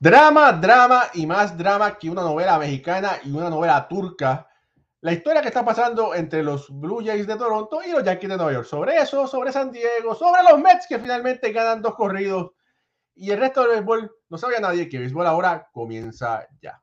Drama, drama y más drama que una novela mexicana y una novela turca. La historia que está pasando entre los Blue Jays de Toronto y los Yankees de Nueva York. Sobre eso, sobre San Diego, sobre los Mets que finalmente ganan dos corridos. Y el resto del béisbol, no sabía nadie que el béisbol ahora comienza ya.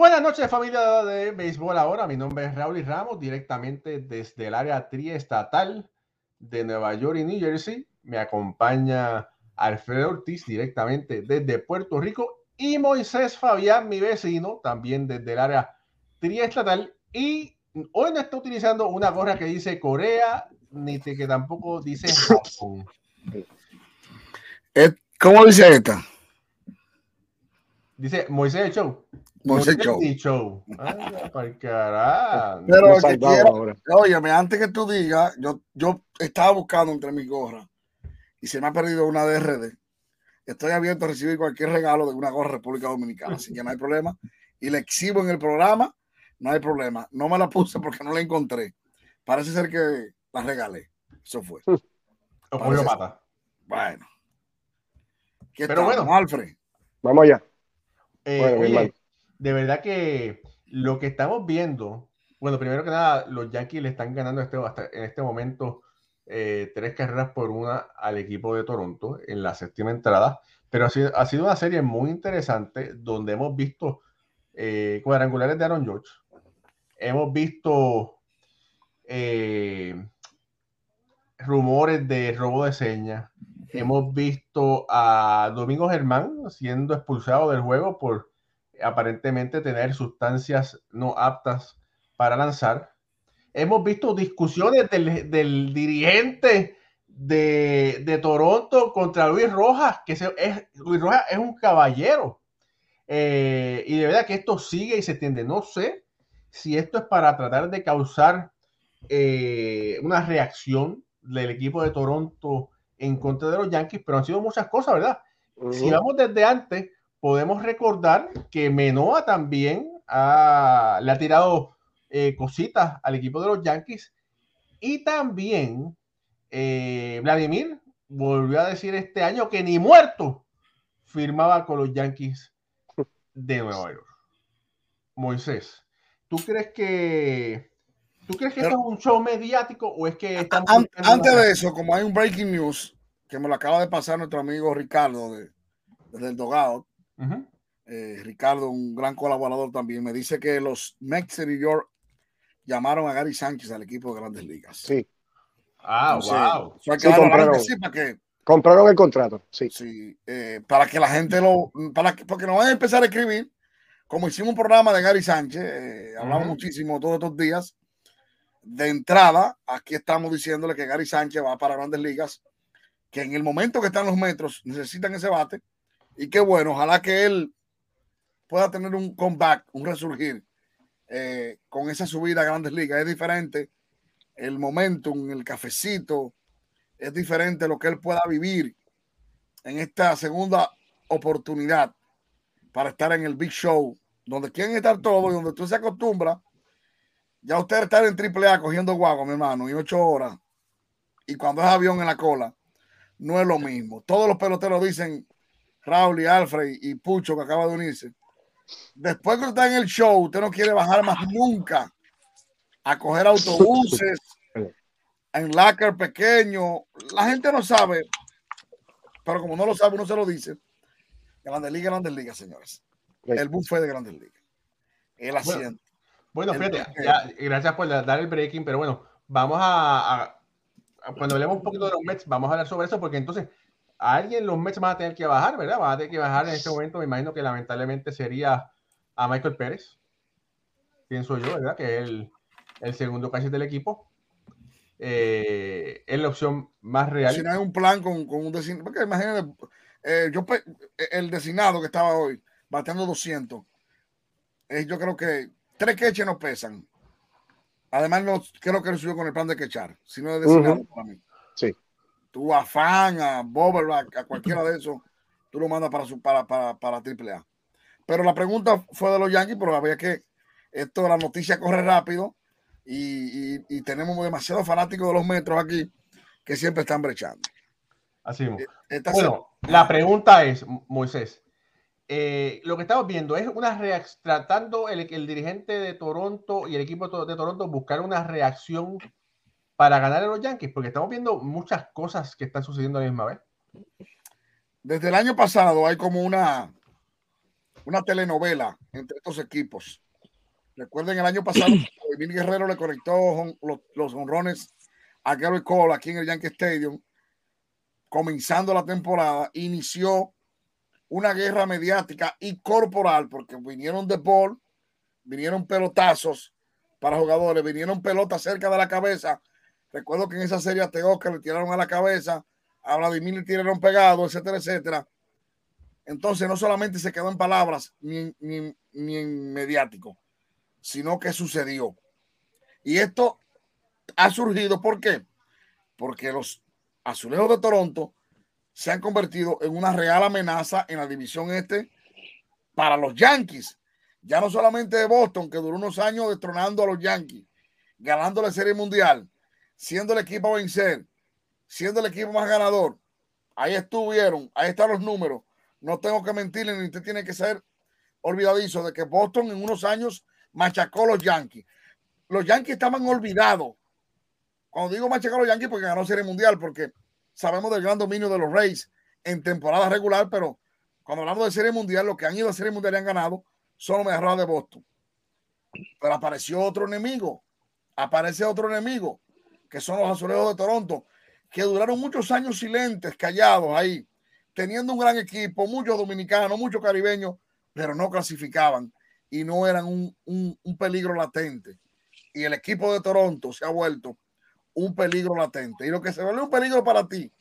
Buenas noches familia de Béisbol Ahora, mi nombre es Raúl Ramos, directamente desde el área triestatal de Nueva York y New Jersey. Me acompaña Alfredo Ortiz directamente desde Puerto Rico y Moisés Fabián, mi vecino, también desde el área triestatal. Y hoy no está utilizando una gorra que dice Corea, ni que tampoco dice Japón. ¿Cómo dice esta? Dice Moisés Show. Moisés Show. Show. Ay, carajo. Pero que quiero, óyeme, antes que tú digas, yo, yo estaba buscando entre mis gorras y se me ha perdido una DRD. Estoy abierto a recibir cualquier regalo de una gorra República Dominicana, así que no hay problema. Y la exhibo en el programa, no hay problema. No me la puse porque no la encontré. Parece ser que la regalé. Eso fue. Ocurrió pata. Bueno. ¿Qué Pero bueno, Alfred. Vamos allá. Eh, de verdad que lo que estamos viendo, bueno, primero que nada, los Yankees le están ganando este, hasta en este momento eh, tres carreras por una al equipo de Toronto en la séptima entrada, pero ha sido, ha sido una serie muy interesante donde hemos visto eh, cuadrangulares de Aaron George, hemos visto rumores de robo de señas, hemos visto a Domingo Germán siendo expulsado del juego por aparentemente tener sustancias no aptas para lanzar. Hemos visto discusiones del, dirigente de, Toronto contra Luis Rojas, que es, Luis Rojas es un caballero. Eh, y de verdad que esto sigue y se tiende. No sé si esto es para tratar de causar eh, una reacción del equipo de Toronto en contra de los Yankees, pero han sido muchas cosas, ¿verdad? Si vamos desde antes, podemos recordar que Menoa también le ha tirado eh, cositas al equipo de los Yankees y también eh, Vladimir volvió a decir este año que ni muerto firmaba con los Yankees de Nueva York. Moisés, ¿tú crees que ¿Tú crees que esto es un show mediático o es que están antes de eso, como hay un breaking news que me lo acaba de pasar nuestro amigo Ricardo de, desde el Dogado, eh, Ricardo, un gran colaborador también, me dice que los Mets de New York llamaron a Gary Sánchez al equipo de Grandes Ligas. Sí. Ah, wow. compraron, el contrato. Sí. Sí. Eh, para que la gente lo. Para que, porque nos van a empezar a escribir. Como hicimos un programa de Gary Sánchez, eh, hablamos muchísimo todos estos días. De entrada, aquí estamos diciéndole que Gary Sánchez va para Grandes Ligas, que en el momento que están los metros necesitan ese bate y qué bueno, ojalá que él pueda tener un comeback, un resurgir eh, con esa subida a grandes ligas. Es diferente el momentum, el cafecito, es diferente lo que él pueda vivir en esta segunda oportunidad para estar en el Big Show, donde quieren estar todos y donde tú se acostumbra. Ya usted estar en AAA cogiendo guagua, mi hermano, y ocho horas, y cuando es avión en la cola, no es lo mismo. Todos los peloteros dicen, Raúl y Alfred y Pucho que acaba de unirse. Después que está en el show, usted no quiere bajar más nunca a coger autobuses en lácar pequeño. La gente no sabe, pero como no lo sabe, uno se lo dice. Grandes Ligas, Grandes Ligas, señores. El bus fue de Grandes Ligas. El asiento. Bueno, fíjate, gracias por dar el breaking, pero bueno, vamos a, a, cuando hablemos un poquito de los Mets, vamos a hablar sobre eso, porque entonces alguien los Mets van a tener que bajar, ¿verdad? Van a tener que bajar en este momento, me imagino que lamentablemente sería a Michael Pérez. pienso yo, ¿verdad? Que es el, el segundo catcher del equipo. Eh, es la opción más real. Si no hay un plan con, con un designado, porque imagínate, eh, yo, el designado que estaba hoy, bateando 200, eh, yo creo que tres queches no pesan. Además, no creo que lo subió con el plan de quechar, sino de designado para mí. Sí. Tú a Fan, a Bobberback, a cualquiera de esos, tú lo mandas para, su, para, para, para AAA. Pero la pregunta fue de los Yankees, pero había que, esto, la noticia corre rápido y, y, tenemos demasiados fanáticos de los metros aquí que siempre están brechando. Así eh, Bueno, la pregunta es, Moisés, eh, lo que estamos viendo es una reacción, tratando el, el, dirigente de Toronto y el equipo de Toronto buscar una reacción para ganar a los Yankees, porque estamos viendo muchas cosas que están sucediendo a la misma vez. Desde el año pasado hay como una, una telenovela entre estos equipos. Recuerden el año pasado, Emil Guerrero le conectó los, honrones a Gary Cole aquí en el Yankee Stadium. Comenzando la temporada, inició una guerra mediática y corporal, porque vinieron de ball, vinieron pelotazos para jugadores, vinieron pelotas cerca de la cabeza. Recuerdo que en esa serie a Teoscar le tiraron a la cabeza, a Vladimir le tiraron pegado, etcétera, etcétera. Entonces, no solamente se quedó en palabras ni, ni, ni en mediático, sino que sucedió. Y esto ha surgido, ¿por qué? Porque los azulejos de Toronto se han convertido en una real amenaza en la división este para los Yankees. Ya no solamente de Boston, que duró unos años destronando a los Yankees, ganando la Serie Mundial, siendo el equipo a vencer, siendo el equipo más ganador. Ahí estuvieron, ahí están los números. No tengo que mentirle, ni usted tiene que ser olvidadizo de que Boston en unos años machacó a los Yankees. Los Yankees estaban olvidados. Cuando digo machacó a los Yankees, porque ganó Serie Mundial, porque sabemos del gran dominio de los Rays en temporada regular, pero cuando hablamos de Serie Mundial, los que han ido a Serie Mundial y han ganado son los mejores de Boston. Pero apareció otro enemigo. Aparece otro enemigo, que son los azulejos de Toronto, que duraron muchos años silentes, callados ahí, teniendo un gran equipo, muchos dominicanos, muchos caribeños, pero no clasificaban y no eran un, un, peligro latente. Y el equipo de Toronto se ha vuelto un peligro latente. Y lo que se vuelve un peligro para ti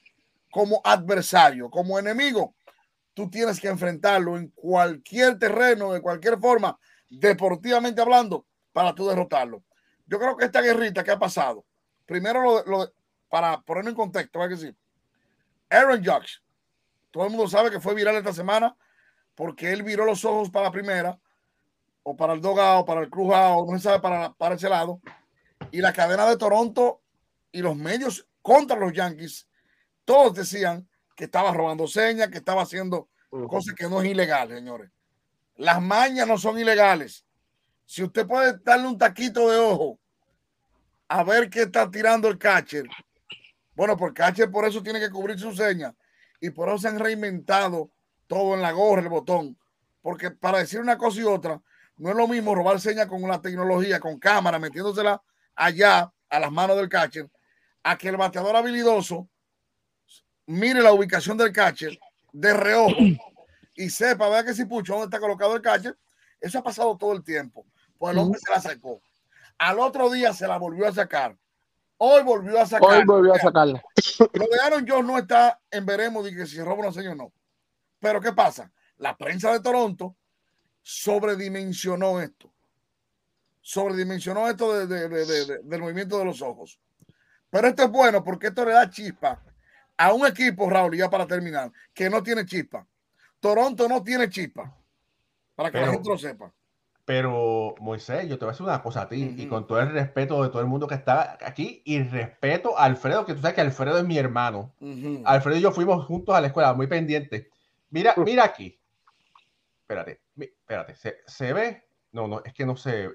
como adversario, como enemigo, tú tienes que enfrentarlo en cualquier terreno, de cualquier forma, deportivamente hablando, para tú derrotarlo. Yo creo que esta guerrita que ha pasado, primero lo, para ponerlo en contexto, hay que decir, Aaron Judge, todo el mundo sabe que fue viral esta semana porque él viró los ojos para la primera o para el dogado, para el crujado, no se sabe para, para ese lado. Y la cadena de Toronto y los medios contra los Yankees, todos decían que estaba robando señas, que estaba haciendo cosas que no es ilegal, señores. Las mañas no son ilegales. Si usted puede darle un taquito de ojo a ver qué está tirando el catcher, bueno, por catcher por eso tiene que cubrir su seña y por eso se han reinventado todo en la gorra, el botón. Porque para decir una cosa y otra, no es lo mismo robar señas con una tecnología, con cámara, metiéndosela allá a las manos del catcher, a que el bateador habilidoso mire la ubicación del catcher de reojo y sepa, vea que si pucho dónde está colocado el catcher. Eso ha pasado todo el tiempo. Pues el hombre se la sacó. Al otro día se la volvió a sacar. Hoy volvió a sacar. Hoy volvió a sacarla. Lo de Aaron Jones no está en veremos de que si roba una seña o no. Pero ¿qué pasa? La prensa de Toronto sobredimensionó esto. Sobredimensionó esto del movimiento de los ojos. Pero esto es bueno porque esto le da chispa a un equipo, Raúl, ya para terminar, que no tiene chispa. Toronto no tiene chispa. Para que la gente lo sepa. Pero, Moisés, yo te voy a decir una cosa a ti, y con todo el respeto de todo el mundo que está aquí, y respeto a Alfredo, que tú sabes que Alfredo es mi hermano. Alfredo y yo fuimos juntos a la escuela, muy pendientes. Mira, mira aquí. Espérate, espérate, ¿se, ve? No, no, es que no se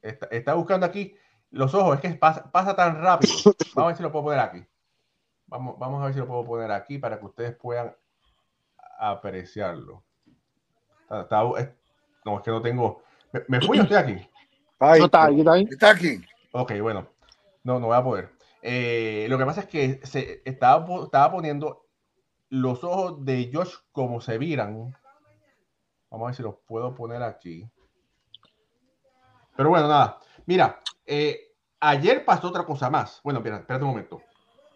Está, buscando aquí los ojos, es que pasa, tan rápido. Vamos a ver si lo puedo poner aquí. Vamos, vamos a ver si lo puedo poner aquí para que ustedes puedan apreciarlo. No, es que no tengo. ¿Me, fui o estoy aquí? está, aquí, está aquí. Ok, bueno. No, no voy a poder. Eh, lo que pasa es que se estaba, estaba poniendo los ojos de Josh como se viran Vamos a ver si los puedo poner aquí. Pero bueno, nada. Mira, eh, ayer pasó otra cosa más. Bueno, espera, espérate un momento.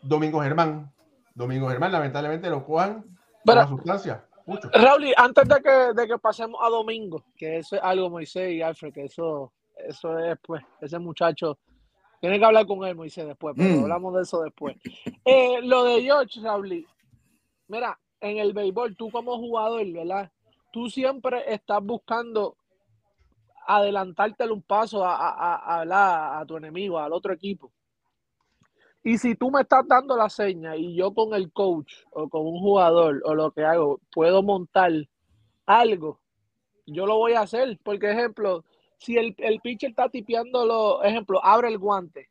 Domingo Germán. Domingo Germán, lamentablemente lo cojan la sustancia. Mucho. Raúl, antes de que, de que pasemos a Domingo, que eso es algo, Moisés y Alfred, que eso, eso es, pues, ese muchacho tiene que hablar con él, Moisés, después, pero mm. hablamos de eso después. Eh, lo de George, Raúl, mira, en el béisbol, tú como jugador, ¿verdad? Tú siempre estás buscando adelantártelo un paso a, a, a, a, tu enemigo, al otro equipo. Y si tú me estás dando la seña y yo con el coach o con un jugador o lo que hago puedo montar algo, yo lo voy a hacer. Porque, ejemplo, si el, el pitcher está tipeando, lo, ejemplo, abre el guante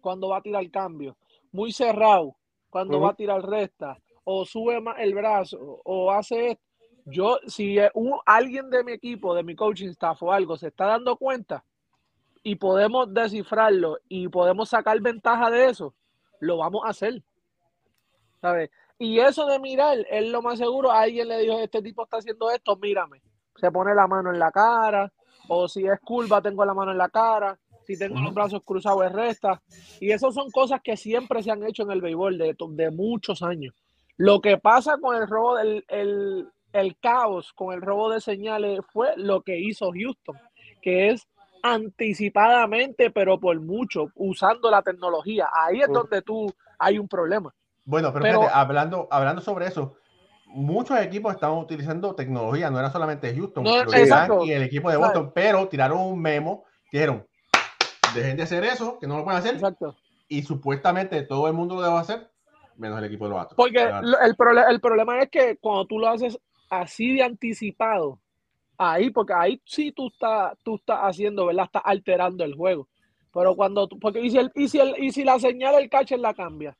cuando va a tirar el cambio, muy cerrado cuando va a tirar resta, o sube más el brazo, o hace esto. Yo, si un, alguien de mi equipo, de mi coaching staff o algo se está dando cuenta y podemos descifrarlo y podemos sacar ventaja de eso, lo vamos a hacer. ¿Sabes? Y eso de mirar, es lo más seguro, alguien le dijo, este tipo está haciendo esto, mírame. Se pone la mano en la cara, o si es curva, tengo la mano en la cara, si tengo los brazos cruzados es resta. Y eso son cosas que siempre se han hecho en el béisbol de, de muchos años. Lo que pasa con el robo del el, el caos, con el robo de señales, fue lo que hizo Houston, que es anticipadamente, pero por mucho, usando la tecnología. Ahí es donde tú hay un problema. Bueno, pero, hablando, hablando sobre eso, muchos equipos estaban utilizando tecnología, no era solamente Houston, y el equipo de Boston, pero tiraron un memo, dijeron, dejen de hacer eso, que no lo pueden hacer. Exacto. Y supuestamente todo el mundo lo debe hacer, menos el equipo de los Astros. Porque el, el problema es que cuando tú lo haces así de anticipado, ahí, porque ahí sí tú estás, tú estás haciendo, ¿verdad? Estás alterando el juego. Pero cuando tú, porque y si, el, y si, el, y si la señal del catcher la cambia,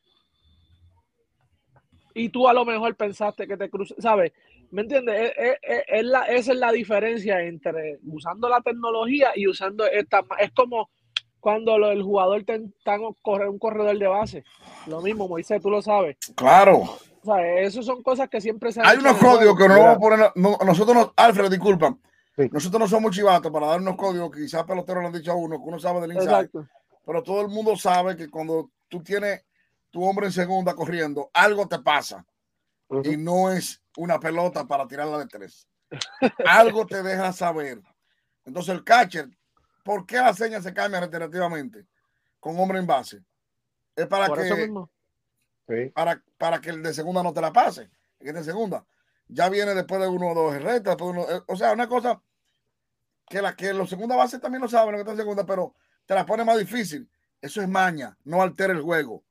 y tú a lo mejor pensaste que te cruce, ¿sabes? ¿Me entiendes? Es, la, esa es la diferencia entre usando la tecnología y usando esta. Es como cuando el jugador te está correr un corredor de base. Lo mismo, Moisés, tú lo sabes. Claro. O sea, eso son cosas que siempre se Hay unos códigos que no vamos a poner. nosotros, no, Alfred, disculpa. Nosotros no somos chivatos para dar unos códigos que quizás peloteros le han dicho a uno, que uno sabe del inside. Pero todo el mundo sabe que cuando tú tienes tu hombre en segunda corriendo, algo te pasa. Y no es una pelota para tirarla de tres. algo te deja saber. Entonces el catcher, ¿por qué la seña se cambia reiterativamente con hombre en base? Es para que para, para que el de segunda no te la pase. El que de segunda ya viene después de uno o dos rectas. Eh, o sea, una cosa que, la, que los segunda base también lo saben, lo que está en segunda, pero te la pone más difícil. Eso es maña, no altera el juego.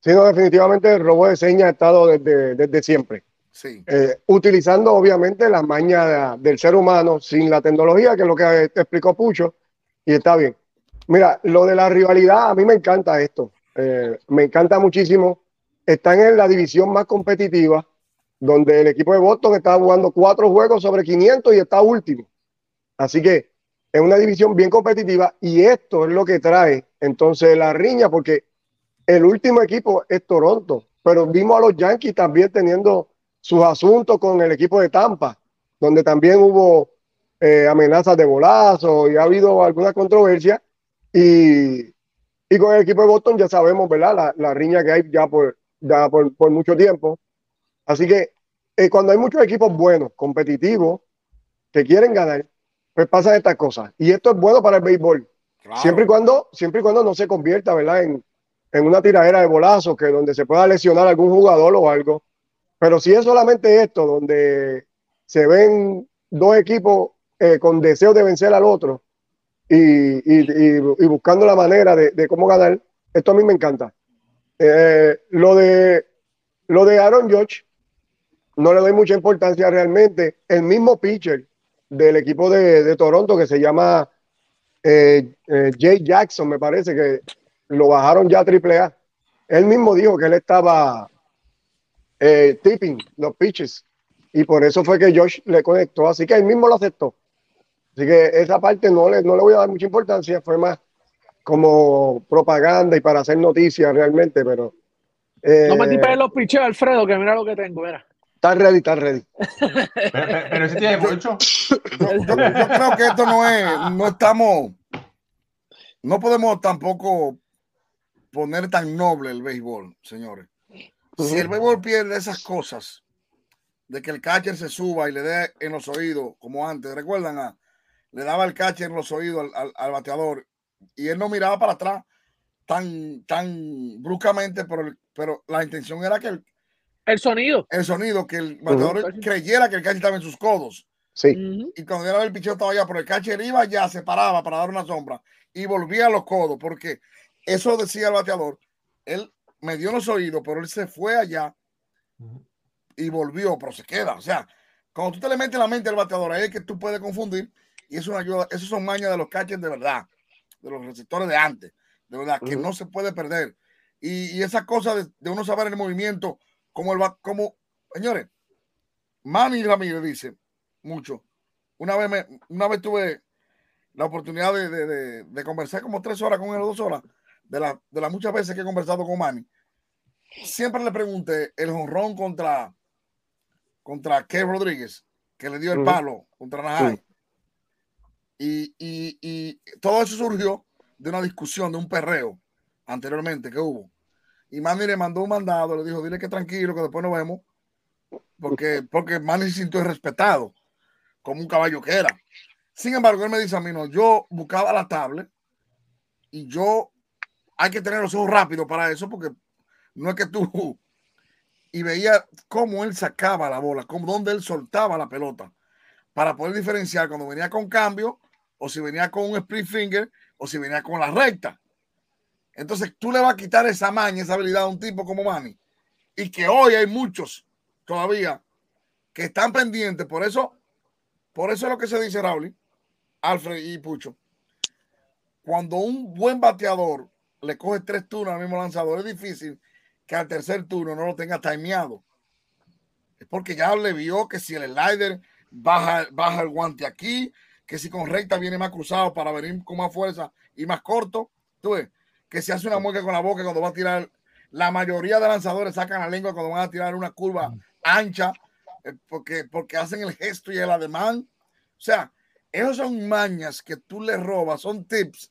Sí, no, definitivamente el robo de señas ha estado desde, desde siempre. Sí. Eh, utilizando obviamente la maña del ser humano sin la tecnología, que es lo que explicó Pucho, y está bien. Mira, lo de la rivalidad, a mí me encanta esto. Eh, me encanta muchísimo. Están en la división más competitiva, donde el equipo de Boston está jugando cuatro juegos sobre 500 y está último. Así que es una división bien competitiva y esto es lo que trae entonces la riña, porque el último equipo es Toronto, pero vimos a los Yankees también teniendo sus asuntos con el equipo de Tampa, donde también hubo eh, amenazas de bolazo y ha habido alguna controversia. Y, y, con el equipo de Boston ya sabemos, ¿verdad? La, riña que hay ya por, ya por, por mucho tiempo. Así que eh, cuando hay muchos equipos buenos, competitivos, que quieren ganar, pues pasan estas cosas. Y esto es bueno para el béisbol. Siempre, y cuando, siempre y cuando no se convierta, ¿verdad? En, en una tiradera de bolazos, que donde se pueda lesionar algún jugador o algo. Pero si es solamente esto, donde se ven dos equipos eh, con deseo de vencer al otro y, buscando la manera de, cómo ganar, esto a mí me encanta. Eh, lo, de, lo de Aaron George, no le doy mucha importancia realmente. El mismo pitcher del equipo de, Toronto que se llama eh, Jay Jackson, me parece que lo bajaron ya a AAA. Él mismo dijo que él estaba eh, tipping los pitches y por eso fue que Josh le conectó. Así que él mismo lo aceptó. Así que esa parte no le, no le voy a dar mucha importancia, fue más como propaganda y para hacer noticias realmente, pero. no me tipes los pitches, Alfredo, que mira lo que tengo, mira. Está ready, está ready. Pero, si tiene mucho. Yo, creo que esto no es, no estamos, no podemos tampoco poner tan noble el béisbol, señores. Si el béisbol pierde esas cosas, de que el catcher se suba y le dé en los oídos, como antes, ¿recuerdan? A, le daba el catcher en los oídos al, bateador y él no miraba para atrás tan, tan bruscamente, pero, pero la intención era que el, el sonido. El sonido, que el bateador creyera que el catcher estaba en sus codos. Sí. Y cuando era el picheo estaba allá, pero el catcher iba ya, se paraba para dar una sombra y volvía a los codos, porque eso decía el bateador. Él me dio los oídos, pero él se fue allá y volvió, pero se queda. O sea, cuando tú te le metes la mente al bateador, ahí es que tú puedes confundir y eso una ayuda. Esos son mañas de los catchers de verdad, de los receptores de antes, de verdad, que no se puede perder. Y, esa cosa de, de, uno saber el movimiento, como el como señores, Manny Ramírez dice mucho. Una vez me, una vez tuve la oportunidad de, conversar como tres horas con él, dos horas, de, la, de las muchas veces que he conversado con Manny. Siempre le pregunté el jonrón contra contra Kev Rodríguez, que le dio el palo contra Najay. Y, y, todo eso surgió de una discusión, de un perreo anteriormente que hubo. Y Manny le mandó un mandado, le dijo, dile que tranquilo, que después nos vemos, porque, porque Manny se respetado, como un caballo que era. Sin embargo, él me dice a mí, no, yo buscaba la tablet y yo, hay que tener los ojos rápidos para eso, porque no es que tú, y veía cómo él sacaba la bola, cómo, dónde él soltaba la pelota, para poder diferenciar cuando venía con cambio, o si venía con un split finger, o si venía con la recta. Entonces tú le vas a quitar esa maña, esa habilidad a un tipo como Manny. Y que hoy hay muchos todavía que están pendientes. Por eso, por eso es lo que se dice Raúl, Alfred y Pucho. Cuando un buen bateador le coge tres turnos al mismo lanzador, es difícil que al tercer turno no lo tenga timeado. Es porque ya le vio que si el slider baja, baja el guante aquí, que si con recta viene más cruzado para venir con más fuerza y más corto. Tú ves, que se hace una mueca con la boca cuando va a tirar. La mayoría de lanzadores sacan la lengua cuando van a tirar una curva ancha eh, porque, porque hacen el gesto y el ademán. O sea, esos son mañas que tú le robas, son tips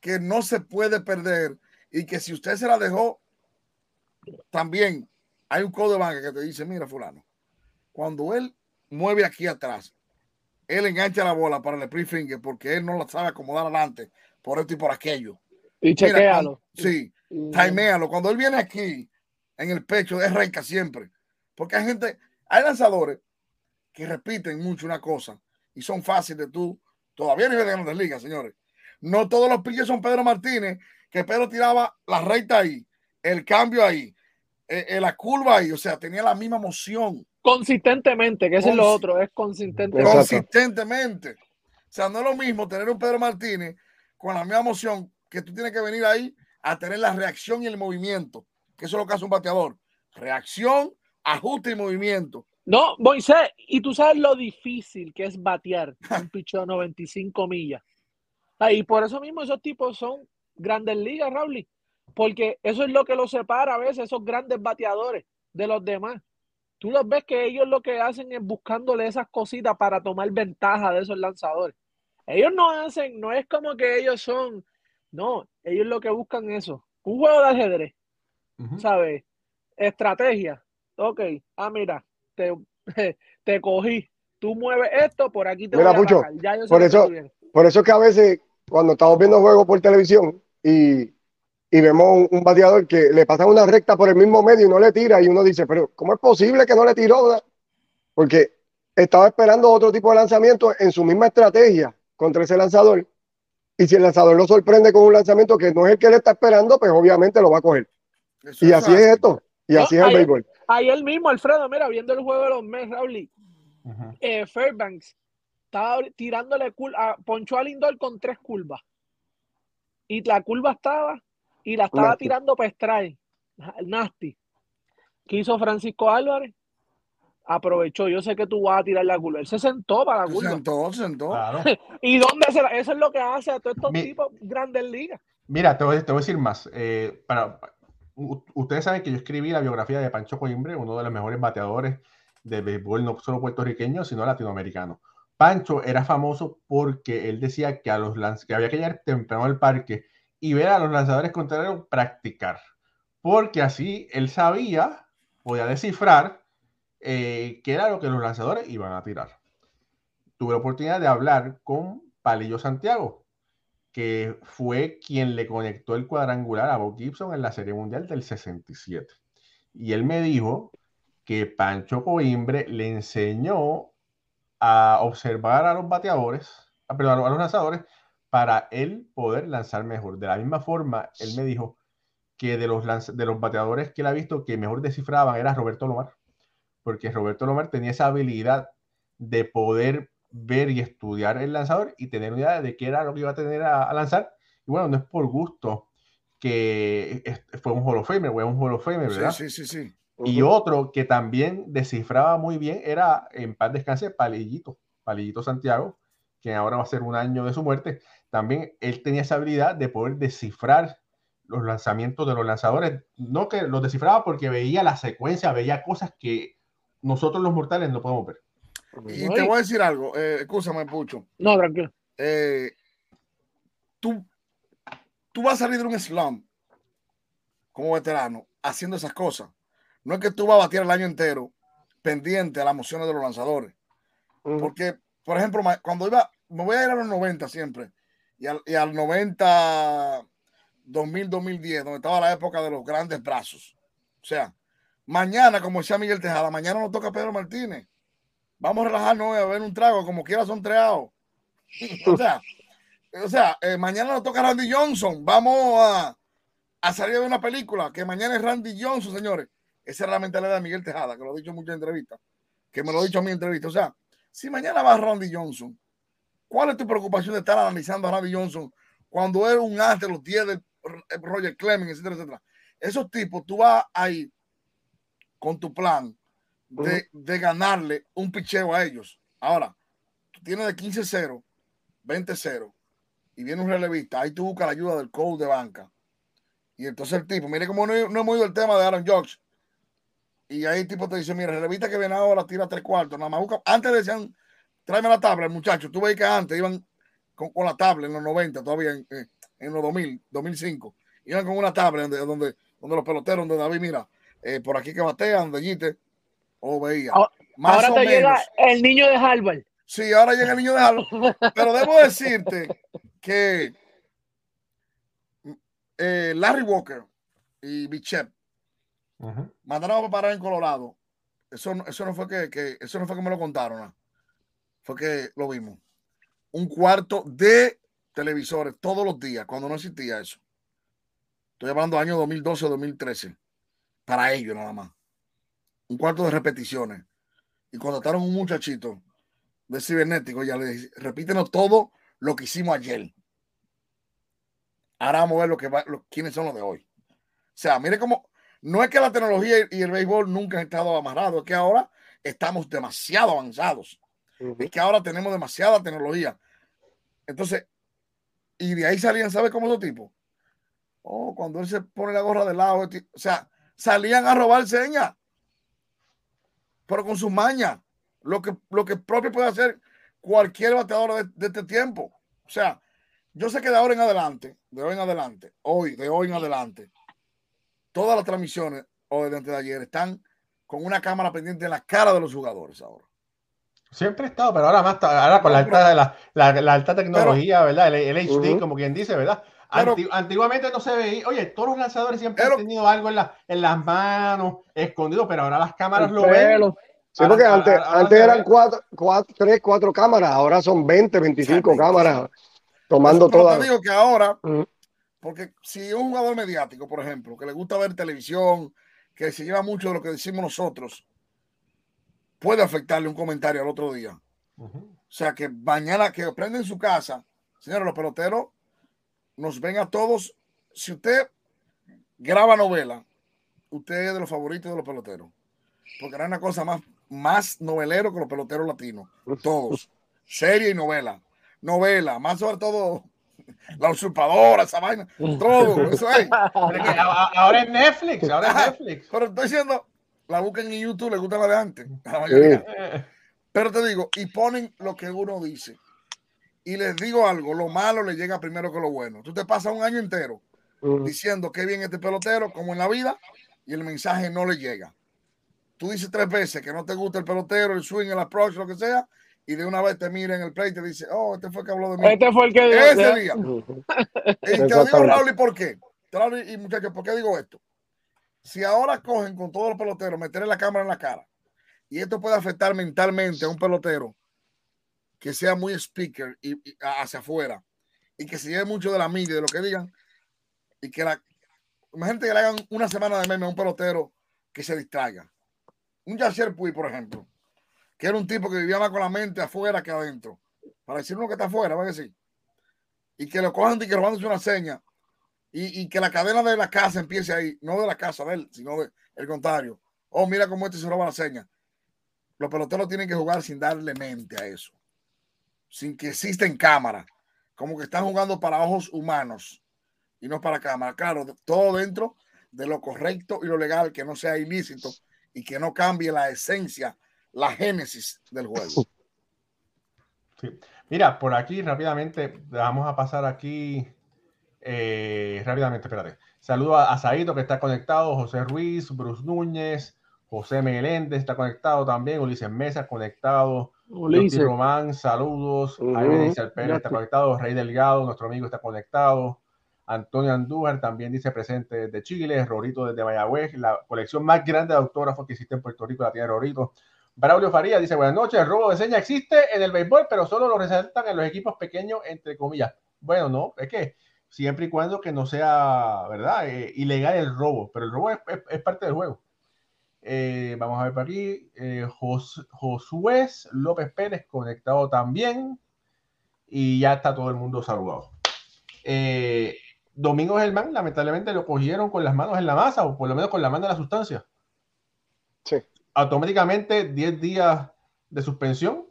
que no se puede perder y que si usted se la dejó, también hay un código de banca que te dice, mira fulano, cuando él mueve aquí atrás, él engancha la bola para el pre finger porque él no la sabe acomodar adelante por esto y por aquello. Y chequealo. sí, timealo. Cuando él viene aquí en el pecho, es renca siempre. Porque hay gente, hay lanzadores que repiten mucho una cosa y son fáciles de tú. Todavía nivel de grandes ligas, señores. No todos los pillos son Pedro Martínez, que Pedro tiraba la recta ahí, el cambio ahí, eh, eh, la curva ahí, o sea, tenía la misma moción. Consistentemente, que es lo otro, es consistente. Consistentemente. O sea, no es lo mismo tener un Pedro Martínez con la misma moción que tú tienes que venir ahí a tener la reacción y el movimiento, que eso es lo que hace un bateador. Reacción, ajuste y movimiento. No, Moisés, y tú sabes lo difícil que es batear un pichón 95 millas. Ah, y por eso mismo esos tipos son grandes ligas, Raúl, porque eso es lo que los separa a veces, esos grandes bateadores de los demás. Tú los ves que ellos lo que hacen es buscándole esas cositas para tomar ventaja de esos lanzadores. Ellos no hacen, no es como que ellos son no, ellos lo que buscan es eso. Un juego de ajedrez, ¿sabes? Estrategia. Ok, ah, mira, te, te cogí. Tú mueves esto, por aquí te voy a Pucho, ya por eso, por eso es que a veces cuando estamos viendo juegos por televisión y, y vemos un, bateador que le pasa una recta por el mismo medio y no le tira y uno dice, pero ¿cómo es posible que no le tiró? Porque estaba esperando otro tipo de lanzamiento en su misma estrategia contra ese lanzador y si el lanzador lo sorprende con un lanzamiento que no es el que le está esperando, pues obviamente lo va a coger. y así es esto. Y así es el béisbol. Ayer mismo, Alfredo, mira, viendo el juego de los Mets, Raúl, eh, Fairbanks estaba tirándole a, ponchó al Lindor con tres curvas. Y la curva estaba, y la estaba tirando para extraer. Nasty. ¿Qué hizo Francisco Álvarez? aprovechó. Yo sé que tú vas a tirar la curva. Él se sentó para la curva. Se sentó, se sentó. ¿Y dónde se Eso es lo que hace a todos estos tipos grandes ligas. Mira, te voy, te voy a decir más. Eh, para, ustedes saben que yo escribí la biografía de Pancho Coimbre, uno de los mejores bateadores de béisbol, no solo puertorriqueño, sino latinoamericano. Pancho era famoso porque él decía que, a los que había que llegar temprano al parque y ver a los lanzadores contrarios practicar, porque así él sabía, podía descifrar eh, qué era lo que los lanzadores iban a tirar. Tuve la oportunidad de hablar con Palillo Santiago, que fue quien le conectó el cuadrangular a Bob Gibson en la Serie Mundial del 67. Y él me dijo que Pancho Coimbre le enseñó a observar a los bateadores, a, perdón, a los lanzadores, para él poder lanzar mejor. De la misma forma, él me dijo que de los, de los bateadores que él ha visto que mejor descifraban era Roberto Lomar, porque Roberto Lomar tenía esa habilidad de poder ver y estudiar el lanzador y tener una idea de qué era lo que iba a tener a, lanzar. Y bueno, no es por gusto que fue un Hall of Famer, fue un Hall of Famer, ¿verdad? Sí, sí, sí. sí. Y otro que también descifraba muy bien era, en paz descanse, Palillito, Palillito Santiago, que ahora va a ser un año de su muerte. También él tenía esa habilidad de poder descifrar los lanzamientos de los lanzadores. No que los descifraba porque veía la secuencia, veía cosas que nosotros los mortales no podemos ver. Y te voy a decir algo, eh, escúchame, Pucho. No, tranquilo. Eh, tú, tú vas a salir de un slum como veterano haciendo esas cosas. No es que tú vas a batir el año entero pendiente a las emociones de los lanzadores. Porque, por ejemplo, cuando iba, me voy a ir a los 90 siempre, y al, y al 90, 2000, 2010, donde estaba la época de los grandes brazos. O sea, mañana, como decía Miguel Tejada, mañana nos toca Pedro Martínez. Vamos a relajarnos a ver un trago, como quiera son treados. o sea, o sea eh, mañana nos toca Randy Johnson. Vamos a, a salir de una película, que mañana es Randy Johnson, señores. Esa es la mentalidad de Miguel Tejada, que lo he dicho en muchas entrevistas, que me lo he dicho en mi entrevista. O sea, si mañana va Randy Johnson, ¿cuál es tu preocupación de estar analizando a Randy Johnson cuando es un as de los 10 de Roger Clemens, etcétera, etcétera? Esos tipos, tú vas ahí con tu plan de, de ganarle un picheo a ellos. Ahora, tú tienes de 15-0, 20-0, y viene un relevista, ahí tú buscas la ayuda del coach de banca. Y entonces el tipo, mire cómo no, no hemos ido el tema de Aaron Judge, y ahí tipo te dice, mira, la revista que viene ahora tira tres cuartos, nada más busca. Antes decían, tráeme la tabla, muchachos. Tú veis que antes iban con, con, la tabla en los 90, todavía en, en, los 2000, 2005. Iban con una tabla donde, donde, donde los peloteros, donde David, mira, eh, por aquí que batea, donde Gite, o veía. Más ahora o te menos. llega el niño de Harvard. Sí, ahora llega el niño de Harvard. Pero debo decirte que eh, Larry Walker y Bichep Uh Mandaron a parar en Colorado. Eso, eso, no fue que, que, eso no fue que me lo contaron. ¿no? Fue que lo vimos. Un cuarto de televisores todos los días, cuando no existía eso. Estoy hablando año 2012 o 2013. Para ellos nada más. Un cuarto de repeticiones. Y contrataron un muchachito de cibernético. Ya le dije, repítenos todo lo que hicimos ayer. Ahora vamos a ver lo que quiénes son los de hoy. O sea, mire cómo no es que la tecnología y el béisbol nunca han estado amarrados, es que ahora estamos demasiado avanzados. Uh -huh. Es que ahora tenemos demasiada tecnología. Entonces, y de ahí salían, ¿sabe cómo esos tipos? Oh, cuando él se pone la gorra de lado, o sea, salían a robar señas, pero con sus mañas, lo que, lo que propio puede hacer cualquier bateador de, de este tiempo. O sea, yo sé que de ahora en adelante, de hoy en adelante, hoy, de hoy en adelante, todas las transmisiones o de antes de ayer están con una cámara pendiente en la cara de los jugadores ahora. Siempre ha estado, pero ahora más, ahora con la alta, la, la, la alta tecnología, pero, ¿verdad? El, el HD, uh -huh. como quien dice, ¿verdad? Pero, antiguamente no se veía, oye, todos los lanzadores siempre pero, han tenido algo en, la, en las manos, escondido, pero ahora las cámaras lo ven. Sí, porque ahora, antes, ahora antes eran cuatro, cuatro, tres, cuatro cámaras, ahora son 20, 25 sí, cámaras tomando todas. Te digo que ahora, uh -huh. Porque si un jugador mediático, por ejemplo, que le gusta ver televisión, que se lleva mucho de lo que decimos nosotros, puede afectarle un comentario al otro día. Uh -huh. O sea, que mañana que prende en su casa, señores, los peloteros nos ven a todos. Si usted graba novela, usted es de los favoritos de los peloteros. Porque era una cosa más, más novelero que los peloteros latinos. Todos. Serie y novela. Novela, más sobre todo la usurpadora, esa vaina, todo, eso es. ahora es Netflix, ahora es Netflix. Pero estoy diciendo, la buscan en YouTube, le gusta la de antes. Pero te digo, y ponen lo que uno dice. Y les digo algo, lo malo le llega primero que lo bueno. Tú te pasas un año entero diciendo que bien este pelotero, como en la vida, y el mensaje no le llega. Tú dices tres veces que no te gusta el pelotero, el swing, el approach, lo que sea, y de una vez te mira en el play y te dice, oh, este fue el que habló de mí. Este fue el que Ese día. y te lo digo, Raúl, ¿y por qué? y muchachos, ¿por qué digo esto? Si ahora cogen con todos los peloteros, meterle la cámara en la cara, y esto puede afectar mentalmente a un pelotero que sea muy speaker y, hacia afuera, y que se lleve mucho de la media, de lo que digan, y que la. Imagínate que le hagan una semana de meme a un pelotero que se distraiga. Un Yasser Puy, por ejemplo, que era un tipo que vivía más con la mente afuera que adentro. Para decir uno que está afuera, va a decir. Y que lo cojan y que robándose una seña y, que la cadena de la casa empiece ahí, no de la casa de sino del contrario. Oh, mira cómo este se roba la seña. Los peloteros tienen que jugar sin darle mente a eso, sin que exista en cámara, como que están jugando para ojos humanos y no para cámara. Claro, todo dentro de lo correcto y lo legal, que no sea ilícito y que no cambie la esencia, la génesis del juego. Mira, por aquí rápidamente vamos a pasar aquí eh, rápidamente, espérate. Saludo a, Saito que está conectado, José Ruiz, Bruce Núñez, José Meléndez está conectado también, Ulises Mesa conectado, Ulises Román, saludos, uh Pérez está conectado, Rey Delgado, nuestro amigo está conectado, Antonio Andújar también dice presente desde Chile, Rorito desde Mayagüez, la colección más grande de autógrafos que existe en Puerto Rico, la tiene Rorito. Braulio Faría dice, buenas noches, el robo de seña existe en el béisbol, pero solo lo resaltan en los equipos pequeños, entre comillas. Bueno, no, es que siempre y cuando que no sea, ¿verdad? Eh, ilegal el robo, pero el robo es, parte del juego. Eh, vamos a ver por aquí, eh, Josué López Pérez conectado también y ya está todo el mundo saludado. Domingo Germán, lamentablemente lo cogieron con las manos en la masa o por lo menos con la mano en la sustancia. Sí. Automáticamente 10 días de suspensión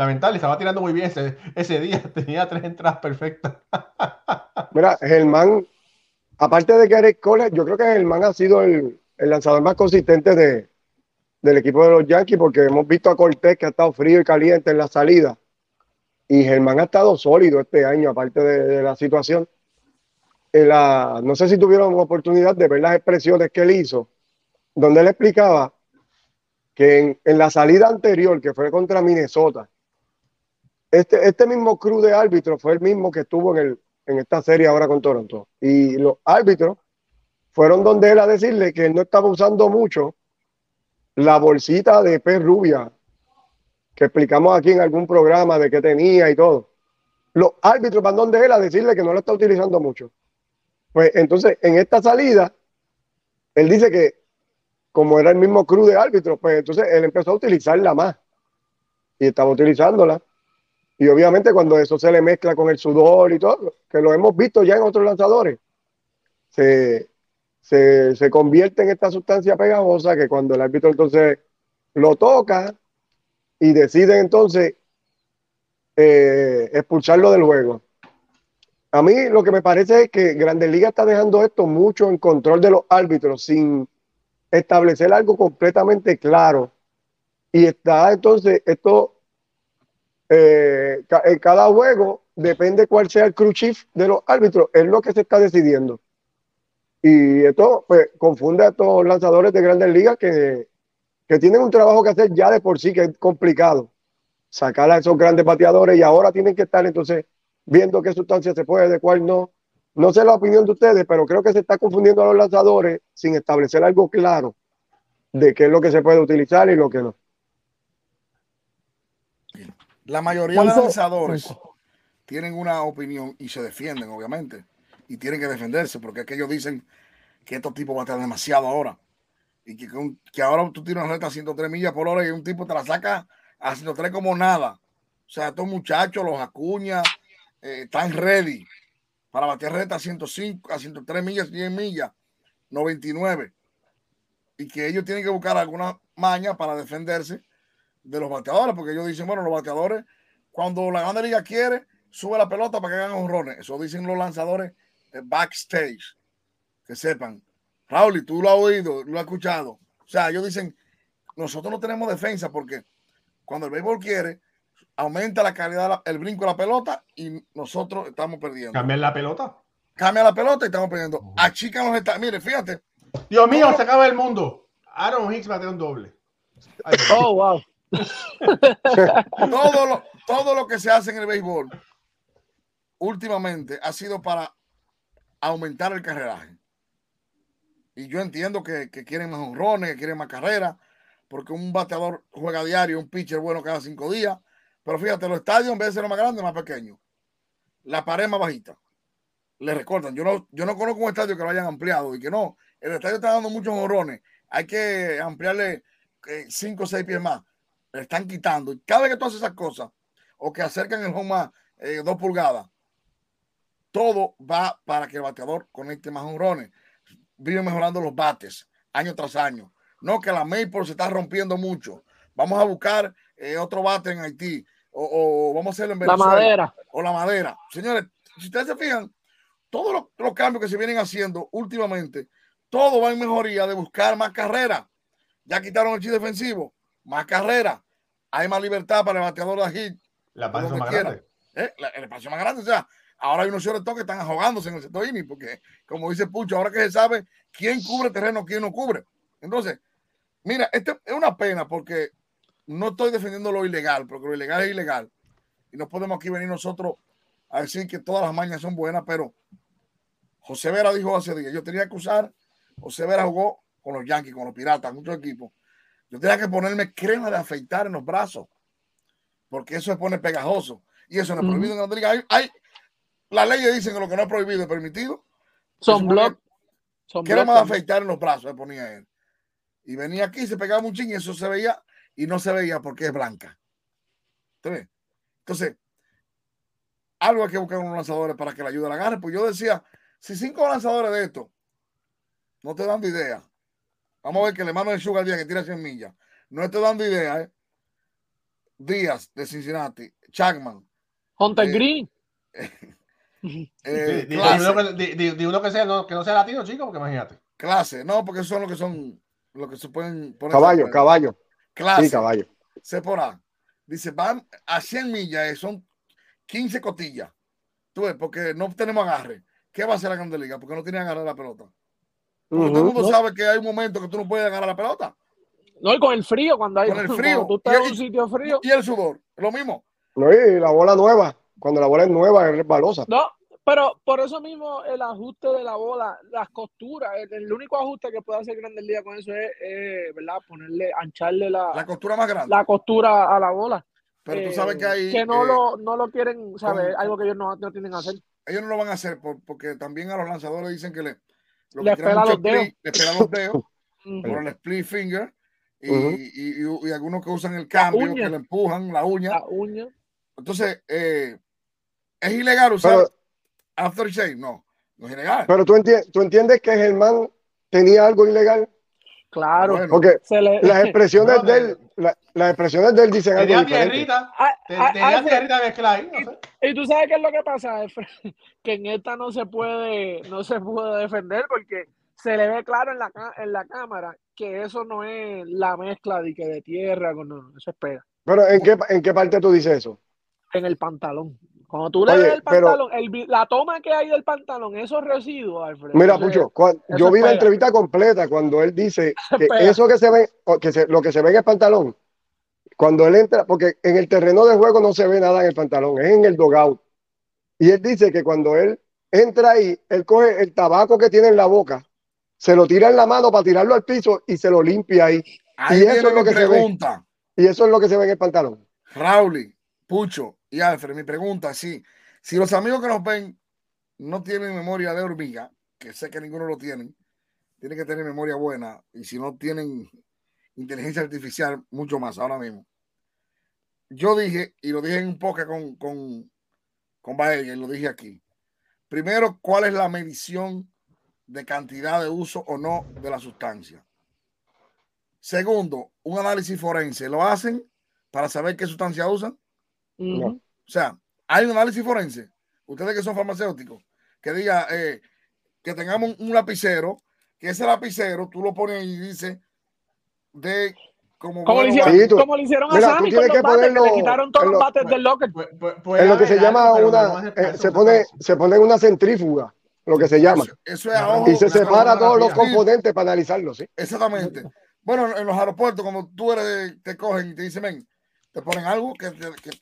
lamentable, estaba tirando muy bien ese, día, tenía tres entradas perfectas. Mira, Germán, aparte de que Eric Cole, yo creo que Germán ha sido el, lanzador más consistente de, del equipo de los Yankees, porque hemos visto a Cortés que ha estado frío y caliente en la salida, y Germán ha estado sólido este año, aparte de, la situación. no sé si tuvieron oportunidad de ver las expresiones que él hizo, donde él explicaba que en la salida anterior, que fue contra Minnesota, este, este mismo crew de árbitros fue el mismo que estuvo en, el, en esta serie ahora con Toronto. Y los árbitros fueron donde él a decirle que él no estaba usando mucho la bolsita de pez rubia que explicamos aquí en algún programa de qué tenía y todo. Los árbitros van donde él a decirle que no lo está utilizando mucho. Pues entonces, en esta salida, él dice que como era el mismo crew de árbitros, pues entonces él empezó a utilizarla más. Y estaba utilizándola. Y obviamente cuando eso se le mezcla con el sudor y todo, que lo hemos visto ya en otros lanzadores, se, convierte en esta sustancia pegajosa que cuando el árbitro entonces lo toca y decide entonces eh, expulsarlo del juego. A mí lo que me parece es que Grandes Ligas está dejando esto mucho en control de los árbitros sin establecer algo completamente claro. Y está entonces esto eh, en cada juego, depende cuál sea el crew chief de los árbitros, es lo que se está decidiendo. Y esto pues, confunde a estos lanzadores de grandes ligas que, que tienen un trabajo que hacer ya de por sí, que es complicado. Sacar a esos grandes bateadores y ahora tienen que estar entonces viendo qué sustancia se puede, de cuál no. No sé la opinión de ustedes, pero creo que se está confundiendo a los lanzadores sin establecer algo claro de qué es lo que se puede utilizar y lo que no. La mayoría de los lanzadores tienen una opinión y se defienden, obviamente. Y tienen que defenderse, porque es que ellos dicen que estos tipos van a estar demasiado ahora. Y que, que ahora tú tiras una reta a 103 millas por hora y un tipo te la saca a 103 como nada. O sea, estos muchachos, los acuña, eh, están ready para bater reta a 105, a 103 millas, 10 millas, 99. Y que ellos tienen que buscar alguna maña para defenderse de los bateadores, porque ellos dicen, bueno, los bateadores, cuando la grande liga quiere, sube la pelota para que hagan honrones. Eso dicen los lanzadores backstage, que sepan. Raúl, y tú lo has oído, lo has escuchado. O sea, ellos dicen, nosotros no tenemos defensa porque cuando el béisbol quiere, aumenta la calidad, el brinco de la pelota y nosotros estamos perdiendo. ¿Cambian la pelota? Cambia la pelota y estamos perdiendo. Achican los está. Mire, fíjate. Dios mío, se acaba el mundo. Aaron Hicks tener un doble. oh, wow. todo, lo, todo lo que se hace en el béisbol últimamente ha sido para aumentar el carreraje. Y yo entiendo que, quieren más honrones, que quieren más carreras, porque un bateador juega diario, un pitcher bueno cada cinco días. Pero fíjate, los estadios en vez de ser más grandes, más pequeños. La pared más bajita. Le recortan. Yo no, yo no conozco un estadio que lo hayan ampliado y que no. El estadio está dando muchos honrones. Hay que ampliarle eh, cinco o seis pies más. Le están quitando. Y cada vez que tú haces esas cosas, o que acercan el home más eh, dos pulgadas, todo va para que el bateador conecte más honrones. Vive mejorando los bates año tras año. No que la Maple se está rompiendo mucho. Vamos a buscar eh, otro bate en Haití o, vamos a hacerlo en Venezuela. La madera. O la madera. Señores, si ustedes se fijan, todos los, cambios que se vienen haciendo últimamente, todo va en mejoría de buscar más carrera. Ya quitaron el chip defensivo, más carrera. Hay más libertad para el bateador de hit. La espacio más grande. ¿Eh? el espacio más grande. O sea, Ahora hay unos señores que están ahogándose en el sector INI, porque como dice Pucho, ahora que se sabe quién cubre terreno, quién no cubre. Entonces, mira, esto es una pena porque no estoy defendiendo lo ilegal, porque lo ilegal es ilegal. Y no podemos aquí venir nosotros a decir que todas las mañas son buenas, pero José Vera dijo hace días, yo tenía que usar, José Vera jugó con los Yankees, con los Piratas, muchos equipos. Yo tenía que ponerme crema de afeitar en los brazos, porque eso se pone pegajoso. Y eso no es prohibido en la liga. hay, las leyes dicen que lo que no es prohibido es permitido. Son blogs. Queremos afeitar en los brazos, le ponía él. Y venía aquí, se pegaba un ching y eso se veía y no se veía porque es blanca. Entonces, algo hay que buscar unos lanzadores para que le ayude a la agarre. Pues yo decía, si cinco lanzadores de esto no te dando idea, vamos a ver que le mando el Sugar Díaz que tira 100 millas, no estoy dando idea, ¿eh? Díaz de Cincinnati, Chapman, Hunter eh, Green. Eh, de, uno que, sea, no, que no sea latino, chico, porque imagínate. Clase, no, porque son los que son, los que se pueden poner. Caballo, caballo. Clase. Sí, caballo. Se por Dice, van a 100 millas, son 15 cotillas. Tú ves, porque no tenemos agarre. ¿Qué va a hacer la Grande Liga? Porque no tiene agarre la pelota. Todo el mundo sabe que hay un momento que tú no puedes agarrar la pelota. No, y con el frío, cuando hay con el frío. tú estás en un sitio frío. Y el sudor, lo mismo. No, y la bola nueva cuando la bola es nueva, es resbalosa. No, pero por eso mismo el ajuste de la bola, las costuras, el, único ajuste que puede hacer Grande Día con eso es, ¿verdad? Ponerle, ancharle la, la costura más grande. La costura a la bola. Pero tú sabes que hay. Que no, eh, lo, no lo quieren, ¿sabes? Algo que ellos no, no, tienen que hacer. Ellos no lo van a hacer porque también a los lanzadores dicen que le. Lo les pega los dedos. les pega los dedos por el split finger. Y, y, y, algunos que usan el cambio, que le empujan la uña. La uña. Entonces, eh, ¿Es ilegal usar After Shave? No, no es ilegal. Pero tú, tú entiendes que Germán tenía algo ilegal. Claro, porque las expresiones de él, las expresiones de él dicen algo diferente. Ah, tenía ah, tierrita mezclada ahí, no sé. Y, tú sabes qué es lo que pasa, que en esta no se puede, no se puede defender porque se le ve claro en la, en la cámara que eso no es la mezcla de, que de tierra con no, eso es pega. Pero ¿en qué, ¿en qué parte tú dices eso? En el pantalón. Cuando tú le ves el pantalón, la toma que hay del pantalón, esos residuos, Alfred. Mira, Pucho, yo vi la entrevista completa cuando él dice que eso que se ve, que lo que se ve en el pantalón, cuando él entra, porque en el terreno de juego no se ve nada en el pantalón, es en el dogout. Y él dice que cuando él entra ahí, él coge el tabaco que tiene en la boca, se lo tira en la mano para tirarlo al piso y se lo limpia ahí. y eso es lo que pregunta. se ve. Y eso es lo que se ve en el pantalón. Raúl, Pucho, y Alfred, mi pregunta, sí, si los amigos que nos ven no tienen memoria de hormiga, que sé que ninguno lo tienen, tienen que tener memoria buena, y si no tienen inteligencia artificial, mucho más ahora mismo. Yo dije, y lo dije en un poco con, con, con Baella, y lo dije aquí. Primero, ¿cuál es la medición de cantidad de uso o no de la sustancia? Segundo, un análisis forense. ¿Lo hacen para saber qué sustancia usan? O sea, hay un análisis forense, ustedes que son farmacéuticos, que diga eh, que tengamos un lapicero que ese lapicero tú lo pones y dice de como, como, le hicieron, tú, como le hicieron a Sammy con los que bates, que le quitaron todos los bates del locker. Pues, pues, pues, es lo que se llama una, eh, se pone, se pone una centrífuga, lo que se llama. Eso, es y se separa todos los componentes para analizarlo, ¿sí? Exactamente. Bueno, en los aeropuertos, como tú eres, te cogen y te dicen, ven, te ponen algo que,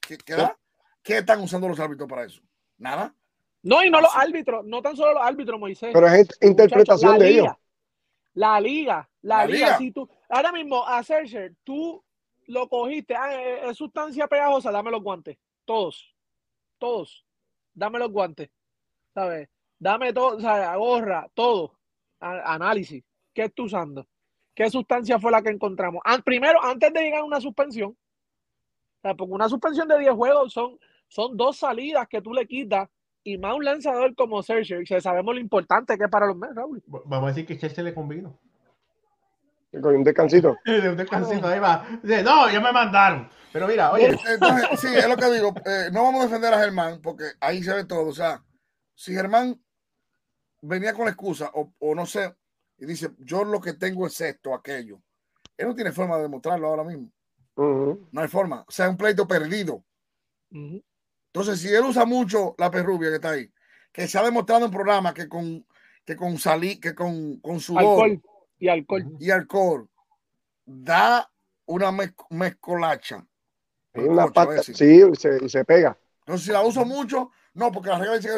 que, que, da. ¿Qué están usando los árbitros para eso? Nada. No, y no los árbitros, no tan solo los árbitros, Moisés. Pero es interpretación de ellos. La liga, la, liga. Si tú, ahora mismo, a Searcher, tú lo cogiste, ah, es sustancia pegajosa, dame los guantes. Todos. Todos. Dame los guantes. ¿Sabes? Dame todo, ¿sabes? Gorra, todo. análisis. ¿Qué estás usando? ¿Qué sustancia fue la que encontramos? primero, antes de llegar a una suspensión, porque una suspensión de 10 juegos son, son dos salidas que tú le quitas y más un lanzador como Sergio, que sabemos lo importante que es para los Mets, Raúl. Vamos a decir que Chester le convino. Con un descansito. un descansito, ahí va. No, ya me mandaron. Pero mira, oye. Entonces, sí, es lo que digo. Eh, no vamos a defender a Germán porque ahí se ve todo. O sea, si Germán venía con la excusa o, o no sé, y dice, yo lo que tengo es esto, aquello. Él no tiene forma de demostrarlo ahora mismo. No hay forma. O sea, un pleito perdido. Entonces, si él usa mucho la perrubia que está ahí, que se ha demostrado en programas que con que con salí, que con, con alcohol y alcohol y alcohol da una mezcolacha. una pata, sí, se, se, pega. Entonces, si la uso mucho, no, porque la regla dice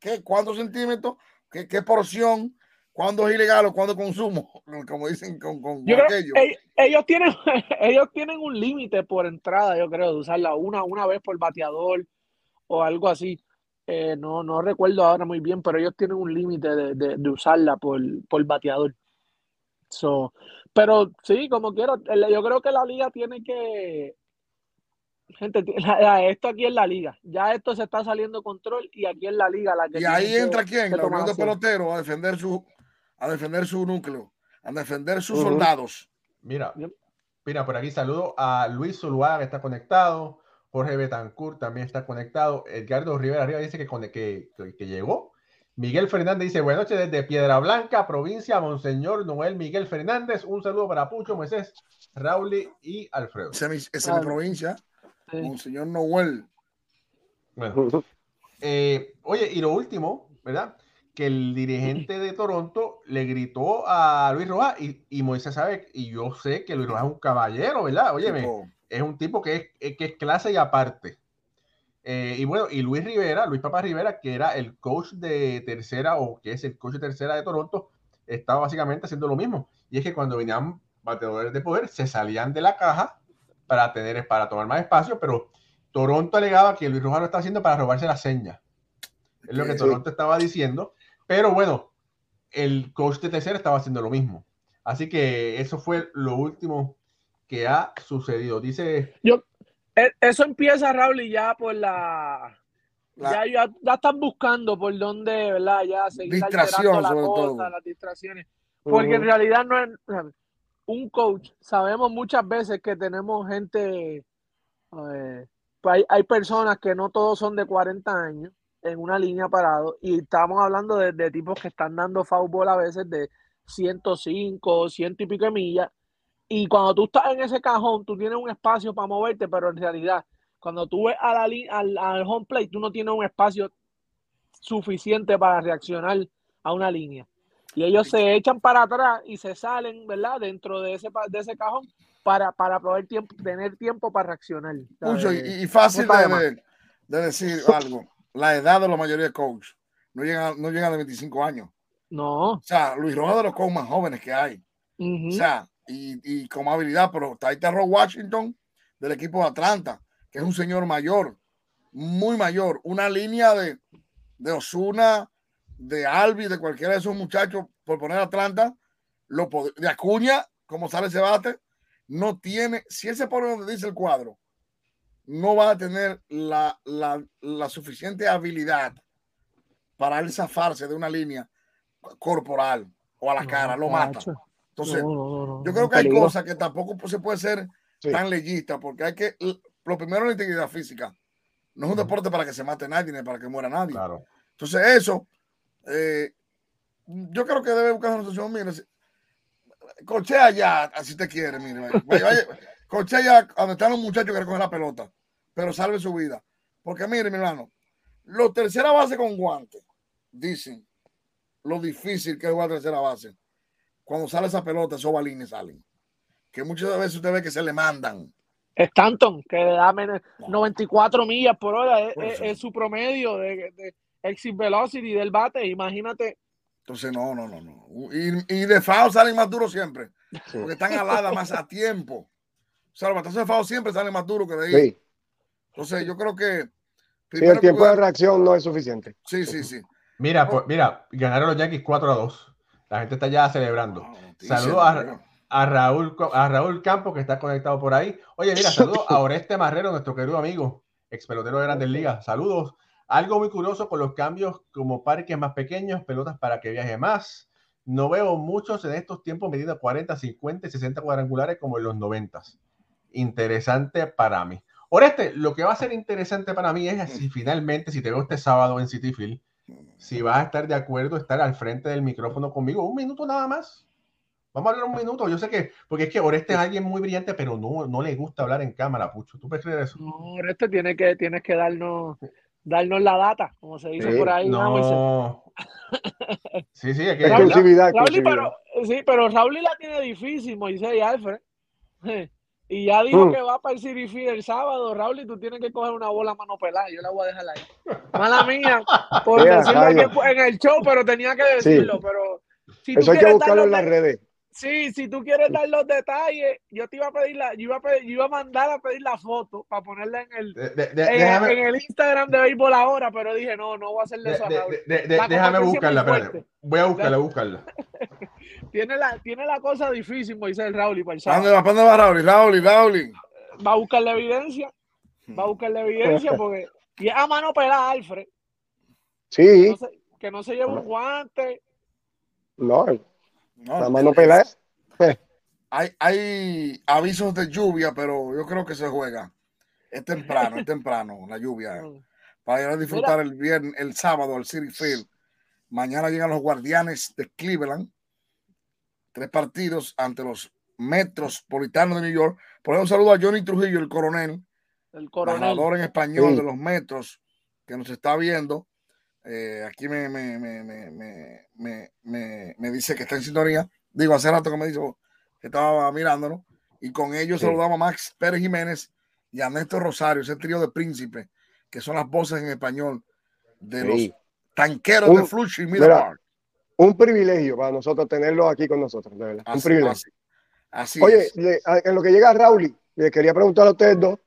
que, cuántos centímetros, qué, qué porción, cuándo es ilegal o cuándo consumo, como dicen con, con, aquello. Ellos, tienen, ellos tienen un límite por entrada, yo creo, de usarla una, una vez por bateador o algo así. Eh, no, no recuerdo ahora muy bien, pero ellos tienen un límite de, de, usarla por, por bateador. So, pero sí, como quiero, yo creo que la liga tiene que. Gente, esto aquí es la liga. Ya esto se está saliendo control y aquí es la liga la que. Y ahí entra quién? La Unión de Pelotero a defender su, a defender su núcleo, a defender sus soldados. Mira, mira, por aquí saludo a Luis Zuluaga que está conectado. Jorge Betancourt también está conectado. Edgardo Rivera arriba dice que, que, que, llegó. Miguel Fernández dice, buenas noches desde Piedra Blanca, provincia, Monseñor Noel Miguel Fernández. Un saludo para Pucho, Moisés, Raúl y Alfredo. Esa es mi, provincia, Monseñor Noel. Bueno. Eh, oye, y lo último, ¿verdad? Que el dirigente de Toronto le gritó a Luis Rojas y, y Moisés sabe, y yo sé que Luis Rojas es un caballero, ¿verdad? Óyeme, es un tipo que es, eh, que es clase y aparte. Eh, y bueno, y Luis Rivera, Luis Papa Rivera, que era el coach de tercera o que es el coach de tercera de Toronto, estaba básicamente haciendo lo mismo. Y es que cuando venían bateadores de poder, se salían de la caja para tener, para tomar más espacio, pero Toronto alegaba que Luis Rojas lo estaba haciendo para robarse la seña. Es lo que Toronto estaba diciendo. Pero bueno, el coach de tercera estaba haciendo lo mismo. Así que eso fue lo último que ha sucedido. Dice. Yo, e, eso empieza, Raúl, y ya por la. Ya, ya, están buscando por dónde, ¿verdad? Ya seguir Distracción, la cosa, las distracciones. Porque en realidad no es. Un coach, sabemos muchas veces que tenemos gente. Eh, pues hay, hay, personas que no todos son de 40 años en una línea parado y estamos hablando de, de tipos que están dando fútbol a veces de 105, 100 y pico de millas y cuando tú estás en ese cajón, tú tienes un espacio para moverte, pero en realidad, cuando tú ves a la al, al home plate, tú no tienes un espacio suficiente para reaccionar a una línea. Y ellos se echan para atrás y se salen, ¿verdad? Dentro de ese, de ese cajón para, para poder tiempo, tener tiempo para reaccionar. Mucho, y, fácil de, decir algo. La edad de la mayoría de coach no llega, no llega de 25 años. No. O sea, Luis Rojas de los coaches más jóvenes que hay. O sea, y, como habilidad, pero está ahí Terror Washington del equipo de Atlanta, que es un señor mayor, muy mayor, una línea de, de Osuna, de Albi, de cualquiera de esos muchachos, por poner Atlanta, lo, de Acuña, como sale ese bate, no tiene, si él se pone donde dice el cuadro, no va a tener la, la, la suficiente habilidad para él zafarse de una línea corporal o a la cara, lo mata. Entonces, yo creo que hay cosas que tampoco se puede ser tan legista, porque hay que, lo primero, la integridad física. No es un deporte para que se mate nadie ni para que muera nadie. Entonces, eso, eh, yo creo que debe buscar una solución. Mire, cochea ya, así te quiere, mire. Vaya, vaya, cochea ya donde están los muchachos que recogen la pelota, pero salve su vida. Porque mire, mi hermano, los tercera base con guante, dicen lo difícil que es jugar tercera base. Cuando sale esa pelota, esos balines salen. Que muchas veces usted ve que se le mandan. Stanton, que da 94 millas por hora, es, su promedio de, de, exit velocity del bate. Imagínate entonces, no, no, no, no. Y, y de FAO salen más duros siempre. Porque están aladas más a tiempo. O sea, los batazos de FAO siempre salen más duros que de ahí. Entonces, yo creo que. Sí, el tiempo de reacción no es suficiente. Sí, sí, sí. Mira, pues, mira, ganaron los Yankees 4 a 2. La gente está ya celebrando. Saludos a, a, Raúl, a Raúl Campos, que está conectado por ahí. Oye, mira, saludos a Oreste Marrero, nuestro querido amigo, ex pelotero de Grandes Ligas. Saludos. Algo muy curioso con los cambios como parques más pequeños, pelotas para que viaje más. No veo muchos en estos tiempos metiendo 40, 50, 60 cuadrangulares como en los 90. Interesante para mí. Oreste, lo que va a ser interesante para mí es si finalmente, si te veo este sábado en City Field, si vas a estar de acuerdo estar al frente del micrófono conmigo, un minuto nada más. Vamos a hablar un minuto. Yo sé que, porque es que Oreste es alguien muy brillante, pero no, no le gusta hablar en cámara, Pucho. ¿Tú crees eso? No, Oreste tiene que, tienes que darnos darnos la data, como se dice por ahí. No. sí, sí, que exclusividad, Pero, sí, pero Raúl la tiene difícil, Moisés y Alfred. Y ya dijo mm. que va para el City el sábado, Raúl, y tú tienes que coger una bola a mano pelada. Yo la voy a dejar ahí. Mala mía, por decirlo en el show, pero tenía que decirlo. Pero si Eso hay que buscarlo en las redes. Sí, si tú quieres dar los detalles, yo te iba a pedir la, yo iba a, pedir, yo iba a mandar a pedir la foto para ponerla en el, en, el Instagram de béisbol ahora, pero dije, no, no voy a hacerle eso a Raúl. déjame buscarla, espérate. Voy a buscarla, buscarla. tiene, la, tiene la cosa difícil, Moisés Raúl y ¿Dónde va, ¿Dónde va Raúl? Raúl, Raúl. Va a buscar la evidencia. Va a buscar la evidencia porque. Y es a mano pelada, Alfred. Sí. Que no se, lleve un guante. No, la mano pelada. Hay, hay avisos de lluvia, pero yo creo que se juega. Es temprano, es temprano la lluvia. Para ir a disfrutar el viernes, el sábado al City Field. Mañana llegan los guardianes de Cleveland. Tres partidos ante los Metropolitanos de New York. Por ejemplo, un saludo a Johnny Trujillo, el coronel. El coronel. en español de los Metros, que nos está viendo. Eh, aquí me, me, me, me, dice que está en sintonía. Digo, hace rato que me dijo que estaba mirándolo. Y con ellos saludamos a Max Pérez Jiménez y a Néstor Rosario, ese trío de príncipe, que son las voces en español de los tanqueros de Flushing Un privilegio para nosotros tenerlo aquí con nosotros, de verdad. un privilegio. Así, Oye, en lo que llega a Raúl, le quería preguntar a ustedes dos,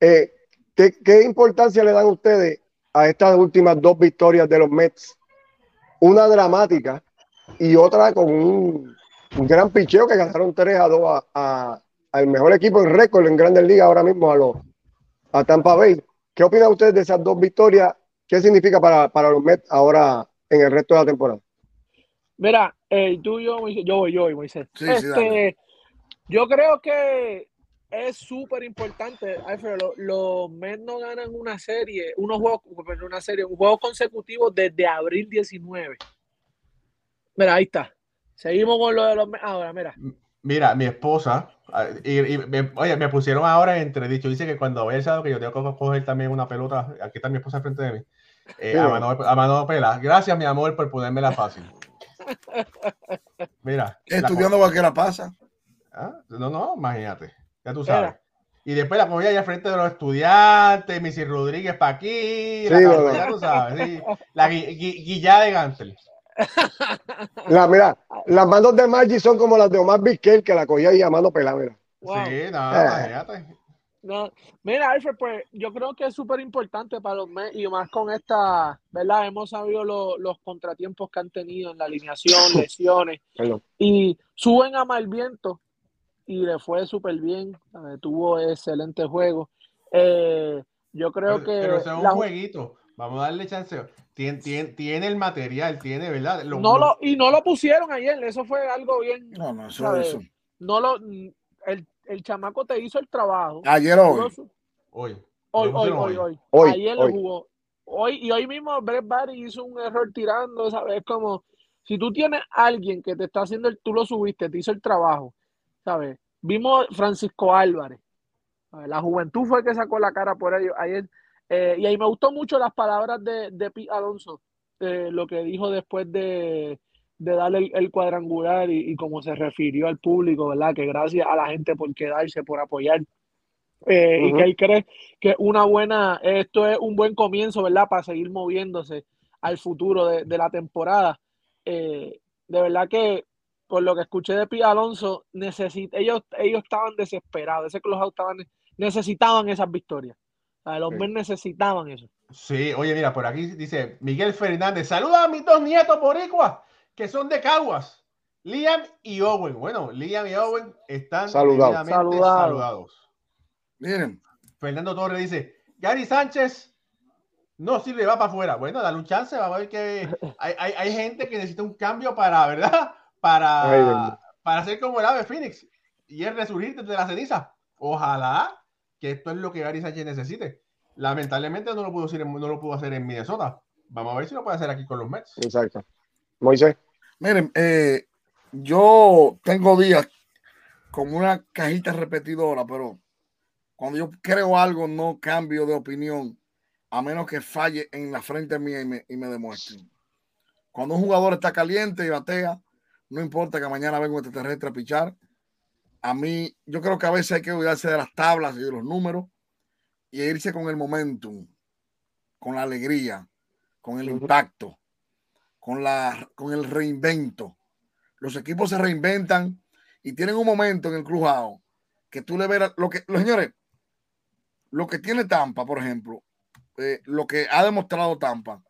eh, ¿qué, ¿qué importancia le dan ustedes a estas últimas dos victorias de los Mets. Una dramática y otra con un, gran picheo que ganaron 3 a 2 a, al mejor equipo en récord en Grandes Ligas ahora mismo a, los, a Tampa Bay. ¿Qué opinan ustedes de esas dos victorias? ¿Qué significa para, para los Mets ahora en el resto de la temporada? Mira, eh, tú y yo, yo voy, yo voy, Moisés. este, yo creo que es súper importante, Alfred. Los, Mets no ganan una serie, unos juegos, una serie, un juego consecutivo desde abril 19. Mira, ahí está. Seguimos con lo de los Mets. Ahora, mira. Mira, mi esposa, ah, y, me, oye, me pusieron ahora entre dicho, dice que cuando vaya el sábado que yo tengo que coger también una pelota, aquí está mi esposa frente de mí, eh, a, mano, a mano pela. Gracias, mi amor, por ponérmela fácil. Mira. Estudiando la pasa. ¿Ah? No, no, imagínate tú sabes. Y después la cogía allá frente de los estudiantes, Missy Rodríguez para aquí, la, tú sabes, la guillada de Gantel. La, mira, las manos de Maggi son como las de Omar Vizquel, que la cogía ahí a mano pelada, mira. Sí, no, eh. No, mira, Alfred, pues yo creo que es súper importante para los Mets y más con esta, ¿verdad? Hemos sabido los contratiempos que han tenido en la alineación, lesiones y suben a mal viento y le fue súper bien, tuvo excelente juego. Eh, yo creo que... Pero es un jueguito, vamos a darle chance. Tiene, tiene, el material, tiene, ¿verdad? no lo, y no lo pusieron ayer, eso fue algo bien... No, no, eso, eso. No lo, el, el, chamaco te hizo el trabajo. Ayer hoy. Hoy. Hoy, hoy, hoy, hoy, Ayer lo jugó. Hoy, y hoy mismo Brett Barry hizo un error tirando, ¿sabes? Como Si tú tienes alguien que te está haciendo, el, tú lo subiste, te hizo el trabajo, ¿sabes? Vimos Francisco Álvarez. La juventud fue el que sacó la cara por ellos ayer. Eh, y ahí me gustó mucho las palabras de, de Pete Alonso, eh, lo que dijo después de, de darle el, cuadrangular y, cómo se refirió al público, ¿verdad? Que gracias a la gente por quedarse, por apoyar. Eh, y que él cree que una buena, esto es un buen comienzo, ¿verdad? Para seguir moviéndose al futuro de, la temporada. Eh, de verdad que, por lo que escuché de Pia Alonso, necesit ellos, ellos estaban desesperados, ese club estaban, necesitaban esas victorias. los sí. necesitaban eso. Sí, oye, mira, por aquí dice Miguel Fernández, saluda a mis dos nietos boricuas que son de Caguas, Liam y Owen. Bueno, Liam y Owen están saludados. saludados. Miren. Fernando Torres dice, Gary Sánchez no sirve, va para afuera. Bueno, dale un chance, va a ver que hay, hay, hay gente que necesita un cambio para, ¿verdad? Para, para ser como el ave Phoenix y es resurgir desde la ceniza. Ojalá que esto es lo que Gary Sánchez necesite. Lamentablemente no lo pudo hacer, no lo pudo hacer en Minnesota. Vamos a ver si lo puede hacer aquí con los Mets. Exacto. Moisés. Miren, eh, yo tengo días como una cajita repetidora, pero cuando yo creo algo no cambio de opinión, a menos que falle en la frente mía y me, y me demuestren. Cuando un jugador está caliente y batea, no importa que mañana venga un extraterrestre a pichar. A mí, yo creo que a veces hay que olvidarse de las tablas y de los números y irse con el momentum, con la alegría, con el impacto con, la, con el reinvento. Los equipos se reinventan y tienen un momento en el crujado que tú le verás lo que, los señores, lo que tiene Tampa, por ejemplo, eh, lo que ha demostrado Tampa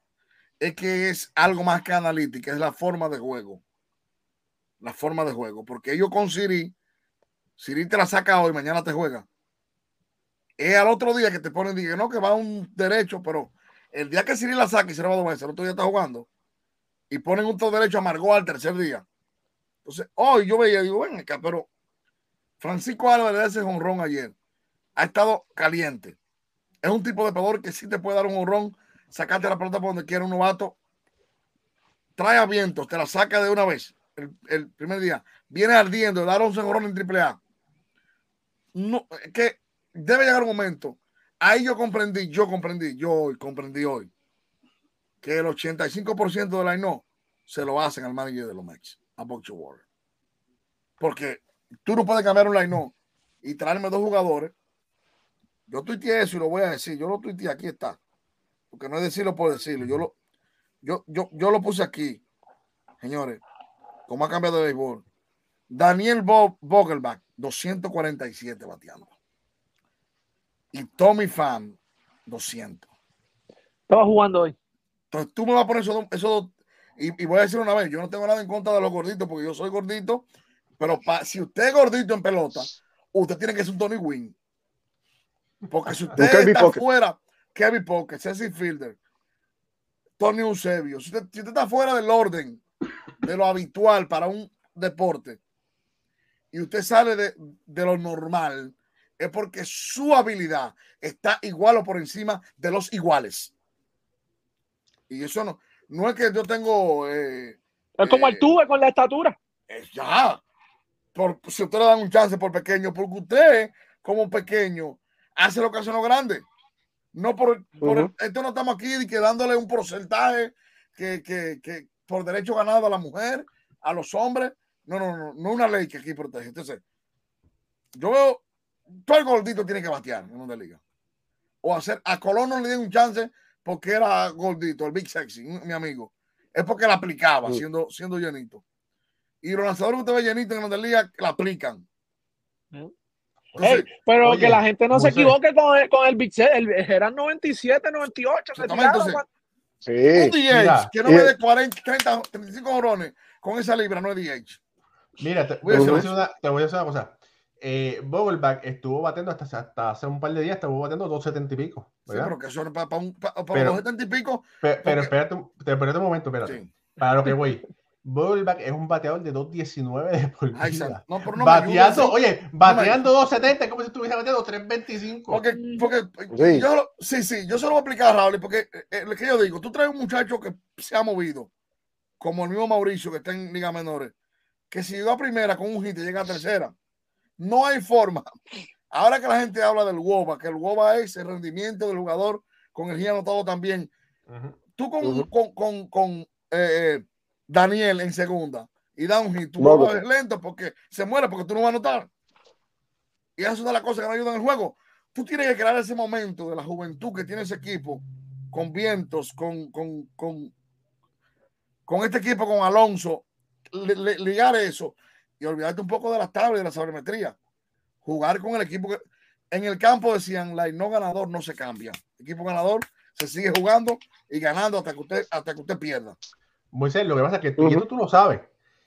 es que es algo más que analítica, es la forma de juego. La forma de juego, porque ellos con Siri, Siri te la saca hoy, mañana te juega. Es al otro día que te ponen, que no, que va a un derecho, pero el día que Siri la saca y se le va dos veces, el otro día está jugando, y ponen un todo derecho a Margot al tercer día. Entonces, hoy yo veía, digo, ven acá, pero Francisco Álvarez ese honrón ayer ha estado caliente. Es un tipo de pegador que sí te puede dar un honrón, sacarte la pelota por donde quiera un novato, trae a te la saca de una vez el, primer día, viene ardiendo, dar 11 honrones en triple A. No, que debe llegar un momento. Ahí yo comprendí, yo comprendí, yo comprendí hoy que el 85% de la no se lo hacen al manager de los Mets, a Boxer Warren. Porque tú no puedes cambiar un line no y traerme dos jugadores. Yo tuiteé eso y lo voy a decir. Yo lo tuiteé, aquí está. Porque no es decirlo por decirlo. Yo lo, yo, yo, yo lo puse aquí. Señores, ¿cómo ha cambiado de béisbol? Daniel Vogelbach, 247 bateando. Y Tommy Pham, 200. Estaba jugando hoy. Entonces tú me vas a poner eso, eso y, voy a decir una vez, yo no tengo nada en contra de los gorditos porque yo soy gordito, pero si usted es gordito en pelota, usted tiene que ser un Tony Wynn. Porque si usted está fuera, Kevin Pocket, Cecil Fielder, Tony Eusebio, si usted, está fuera del orden de lo habitual para un deporte y usted sale de, de lo normal, es porque su habilidad está igual o por encima de los iguales. Y eso no, no es que yo tengo. Eh, es como el eh, tuve con la estatura. ya. Por, si usted le dan un chance por pequeño, porque usted, como pequeño, hace lo que hace lo grande. No por, esto no estamos aquí dándole un porcentaje que, que, que, por derecho ganado a la mujer, a los hombres. No, no, no, no una ley que aquí protege. Entonces, yo veo, todo el gordito tiene que batear en una liga. O hacer, a Colón no le den un chance porque era gordito, el Big Sexy, mi amigo. Es porque la aplicaba siendo, siendo llenito. Y los lanzadores que usted ve llenito en la liga la aplican. pero que la gente no se equivoque con el, con el Big Sexy. eran 97, 98. sí, un DH que no me dé 40, 30, 35 jorones con esa libra, no es DH. Mira, te voy, a decir una, te voy a decir una cosa eh, Vogelback estuvo batiendo hasta, hasta, hace un par de días, estuvo batiendo 270 y pico. ¿verdad? Sí, pero que son para, para, para, 270 y pico. Pero, espérate, espérate, un momento, espérate. Para lo que voy. Vogelback es un bateador de 2.19 de por vida. No, no bateando, oye, bateando 2.70 como si estuviese bateando 3.25. Porque, porque sí. yo sí, sí, yo se lo voy a explicar a Raúl, porque eh, eh, lo que yo digo, tú traes un muchacho que se ha movido como el mismo Mauricio que está en Liga Menores, que si llegó a primera con un hit y llega a tercera, no hay forma. Ahora que la gente habla del WOBA, que el WOBA es el rendimiento del jugador con el anotado también. Tú con, con, eh, eh, Daniel en segunda y da un hit, tú vas lento porque se muere porque tú no vas a anotar. Y eso es una de las cosas que no ayudan en el juego. Tú tienes que crear ese momento de la juventud que tiene ese equipo con vientos, con, con, con, con este equipo, con Alonso, ligar eso y olvidarte un poco de las tablas y de la sabermetría. Jugar con el equipo que en el campo decían, la no ganador no se cambia. equipo ganador se sigue jugando y ganando hasta que usted, hasta que usted pierda. Moisés, lo que pasa es que tú, tú lo sabes.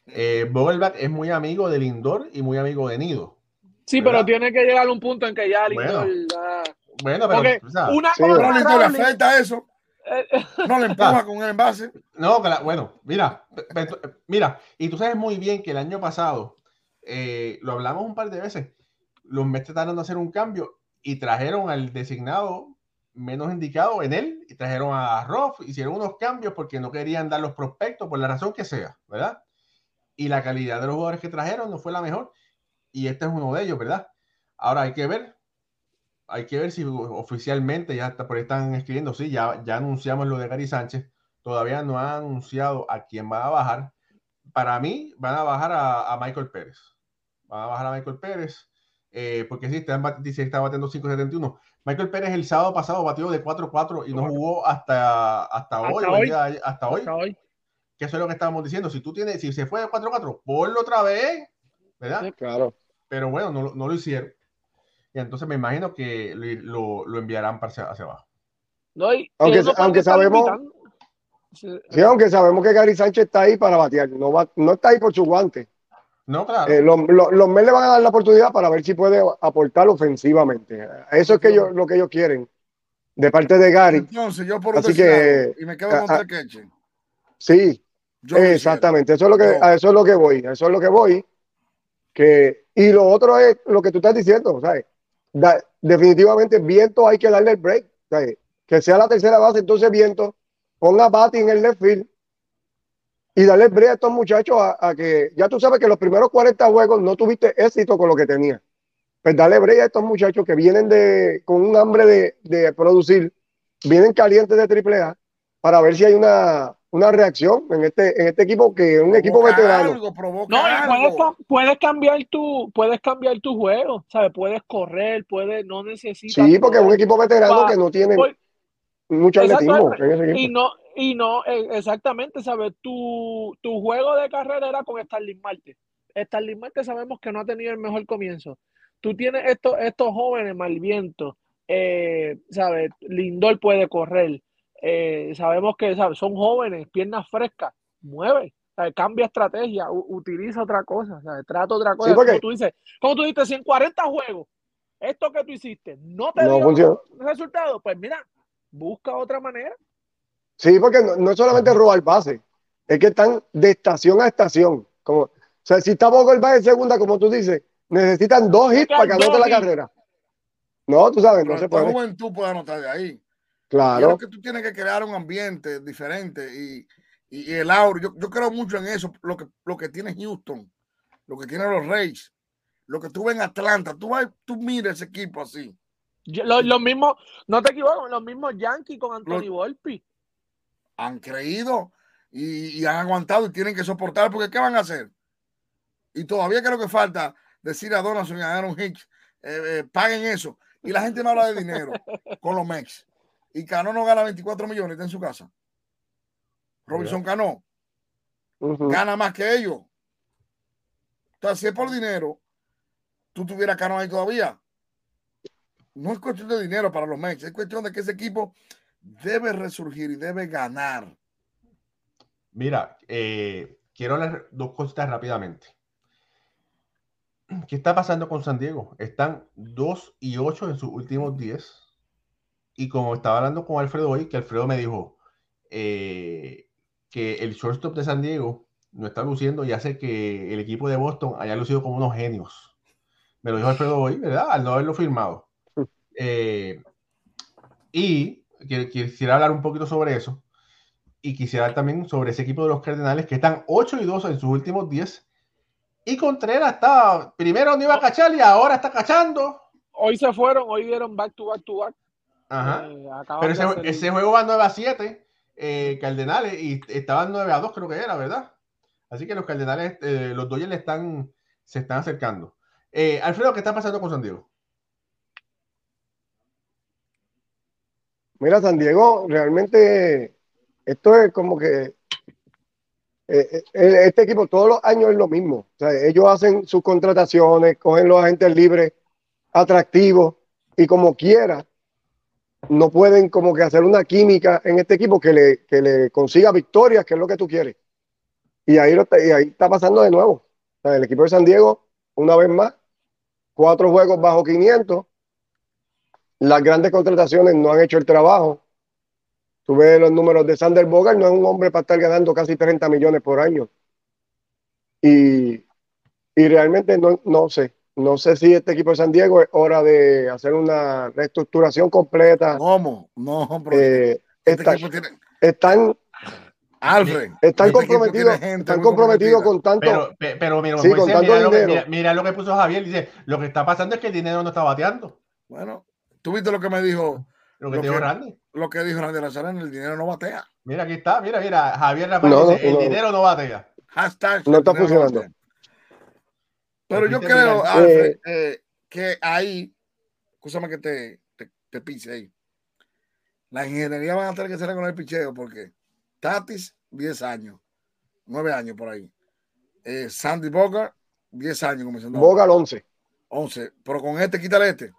Eh, es muy amigo de Lindor y muy amigo de Nido. Sí, pero tiene que llegar a un punto en que ya Lindor. Bueno, pero. una cosa, le afecta eso. No le empuja con el envase. No, bueno, mira, mira, y tú sabes muy bien que el año pasado, eh, lo hablamos un par de veces, los Mets trataron de hacer un cambio y trajeron al designado menos indicado en él y trajeron a Roth, hicieron unos cambios porque no querían dar los prospectos por la razón que sea, ¿verdad? Y la calidad de los jugadores que trajeron no fue la mejor y este es uno de ellos, ¿verdad? Ahora hay que ver, hay que ver si oficialmente ya está, por ahí están escribiendo, sí, ya, ya anunciamos lo de Gary Sánchez, todavía no ha anunciado a quién va a bajar. Para mí, van a bajar a, Michael Pérez. Van a bajar a Michael Pérez, eh, porque sí, está, dice, está batiendo 5.71. Michael Pérez el sábado pasado batió de 4-4 y no jugó hasta, hasta, hoy, hasta hoy. hoy. Que eso es lo que estábamos diciendo. Si tú tienes, si se fue de 4-4, ponlo otra vez, ¿verdad? claro. Pero bueno, no, no lo hicieron. Y entonces me imagino que lo, lo enviarán para hacia, abajo. aunque, aunque sabemos. Sí. aunque sabemos que Gary Sánchez está ahí para batear, no, va, no está ahí por su guante. No, claro. Eh, los, los, Mets le van a dar la oportunidad para ver si puede aportar ofensivamente. Eso es que ellos, lo que ellos quieren de parte de Gary. Entonces, yo por Así que, y me quedo con a, Sí, exactamente. Eso es lo que, a eso es lo que voy. eso es lo que voy. Que, y lo otro es lo que tú estás diciendo, ¿sabes? Definitivamente Viento hay que darle el break. Que sea la tercera base, entonces Viento ponga Bati en el left field y darle el break a estos muchachos a, que ya tú sabes que los primeros 40 juegos no tuviste éxito con lo que tenía. Pues darle break a estos muchachos que vienen de, con un hambre de, de producir, vienen calientes de triple A para ver si hay una, una reacción en este, en este equipo que es un equipo veterano. no, puedes, puedes, cambiar tu, puedes cambiar tu juego, ¿sabes? Puedes correr, puedes, no necesitas. Sí, porque es un equipo veterano que no tiene mucho atletismo. Y no, y no, eh, exactamente, ¿sabes? Tu, tu juego de carrera era con Starling Marte. Starling Marte sabemos que no ha tenido el mejor comienzo. Tú tienes estos, estos jóvenes malvientos, eh, ¿sabes? Lindor puede correr. Eh, sabemos que son jóvenes, piernas frescas, mueve, cambia estrategia, utiliza otra cosa, trata otra cosa. como tú dices, como tú dices, si en 40 juegos esto que tú hiciste no te dio resultado, pues mira, busca otra manera. Sí, porque no, es solamente robar base, es que están de estación a estación. Como, o sea, si está el base en segunda, como tú dices, necesitan dos hits para que anote la carrera. No, tú sabes, no se puede. juventud puede anotar de ahí. Claro. que tú tienes que crear un ambiente diferente y, el aura. Yo, creo mucho en eso, lo que, lo que tiene Houston, lo que tiene los Reyes, lo que tú ves en Atlanta. Tú, vas, tú miras ese equipo así. Los mismos, no te equivoco, los mismos Yankees con Anthony Volpi. Han creído y, han aguantado y tienen que soportar porque ¿qué van a hacer? Y todavía creo que falta decir a Donaldson y a Aaron Hicks, eh, eh, paguen eso. Y la gente me habla de dinero con los Mex y Cano no gana 24 millones, está en su casa. Robinson Cano gana más que ellos. Entonces, si es por dinero, tú tuvieras Cano ahí todavía. No es cuestión de dinero para los Mets, es cuestión de que ese equipo debe resurgir y debe ganar. Mira, eh, quiero hablar dos cositas rápidamente. ¿Qué está pasando con San Diego? Están 2 y 8 en sus últimos 10 y como estaba hablando con Alfredo hoy, que Alfredo me dijo eh, que el shortstop de San Diego no está luciendo y hace que el equipo de Boston haya lucido como unos genios. Me lo dijo Alfredo hoy, ¿verdad? Al no haberlo firmado. Eh, y quisiera hablar un poquito sobre eso. y quisiera también sobre ese equipo de los Cardenales que están 8 y 2 en sus últimos 10. Y Contreras estaba, primero no iba a cachar y ahora está cachando. Hoy se fueron, hoy dieron back to back to back. Ajá. Eh, Pero ese, ese, juego va 9 a 7, eh, Cardenales, y estaban 9 a 2, creo que era, ¿verdad? Así que los Cardenales, eh, los Dodgers están, se están acercando. Eh, Alfredo, ¿qué está pasando con San Diego? Mira, San Diego, realmente esto es como que eh, este equipo todos los años es lo mismo. ellos hacen sus contrataciones, cogen los agentes libres atractivos y como quiera, no pueden como que hacer una química en este equipo que le, que le consiga victorias, que es lo que tú quieres. Y ahí, y ahí está pasando de nuevo. el equipo de San Diego, una vez más, cuatro juegos bajo 500. Las grandes contrataciones no han hecho el trabajo. Tú ves los números de Sander Bogart, no es un hombre para estar ganando casi 30 millones por año. Y, y realmente no, no sé, no sé si este equipo de San Diego es hora de hacer una reestructuración completa. ¿Cómo? No, eh, este están, Alfred, están este comprometidos, están comprometidos con tanto. Pero, pero mira, mira, mira, lo que puso Javier, dice, lo que está pasando es que el dinero no está bateando. Bueno, tú viste lo que me dijo. Lo que, dijo Randy. Lo que dijo Randy Lazareno, el dinero no batea. Mira, aquí está, mira, mira, Javier Rafael dice, el dinero no batea. Hashtag, no está funcionando. Pero yo creo, Alfred, eh, que ahí, escúchame que te, te, te pise ahí. La ingeniería van a tener que hacer con el picheo porque Tatis, 10 años, 9 años por ahí. Eh, Sandy Bogart, 10 años comenzando. Bogart, 11. 11, pero con este, quítale este.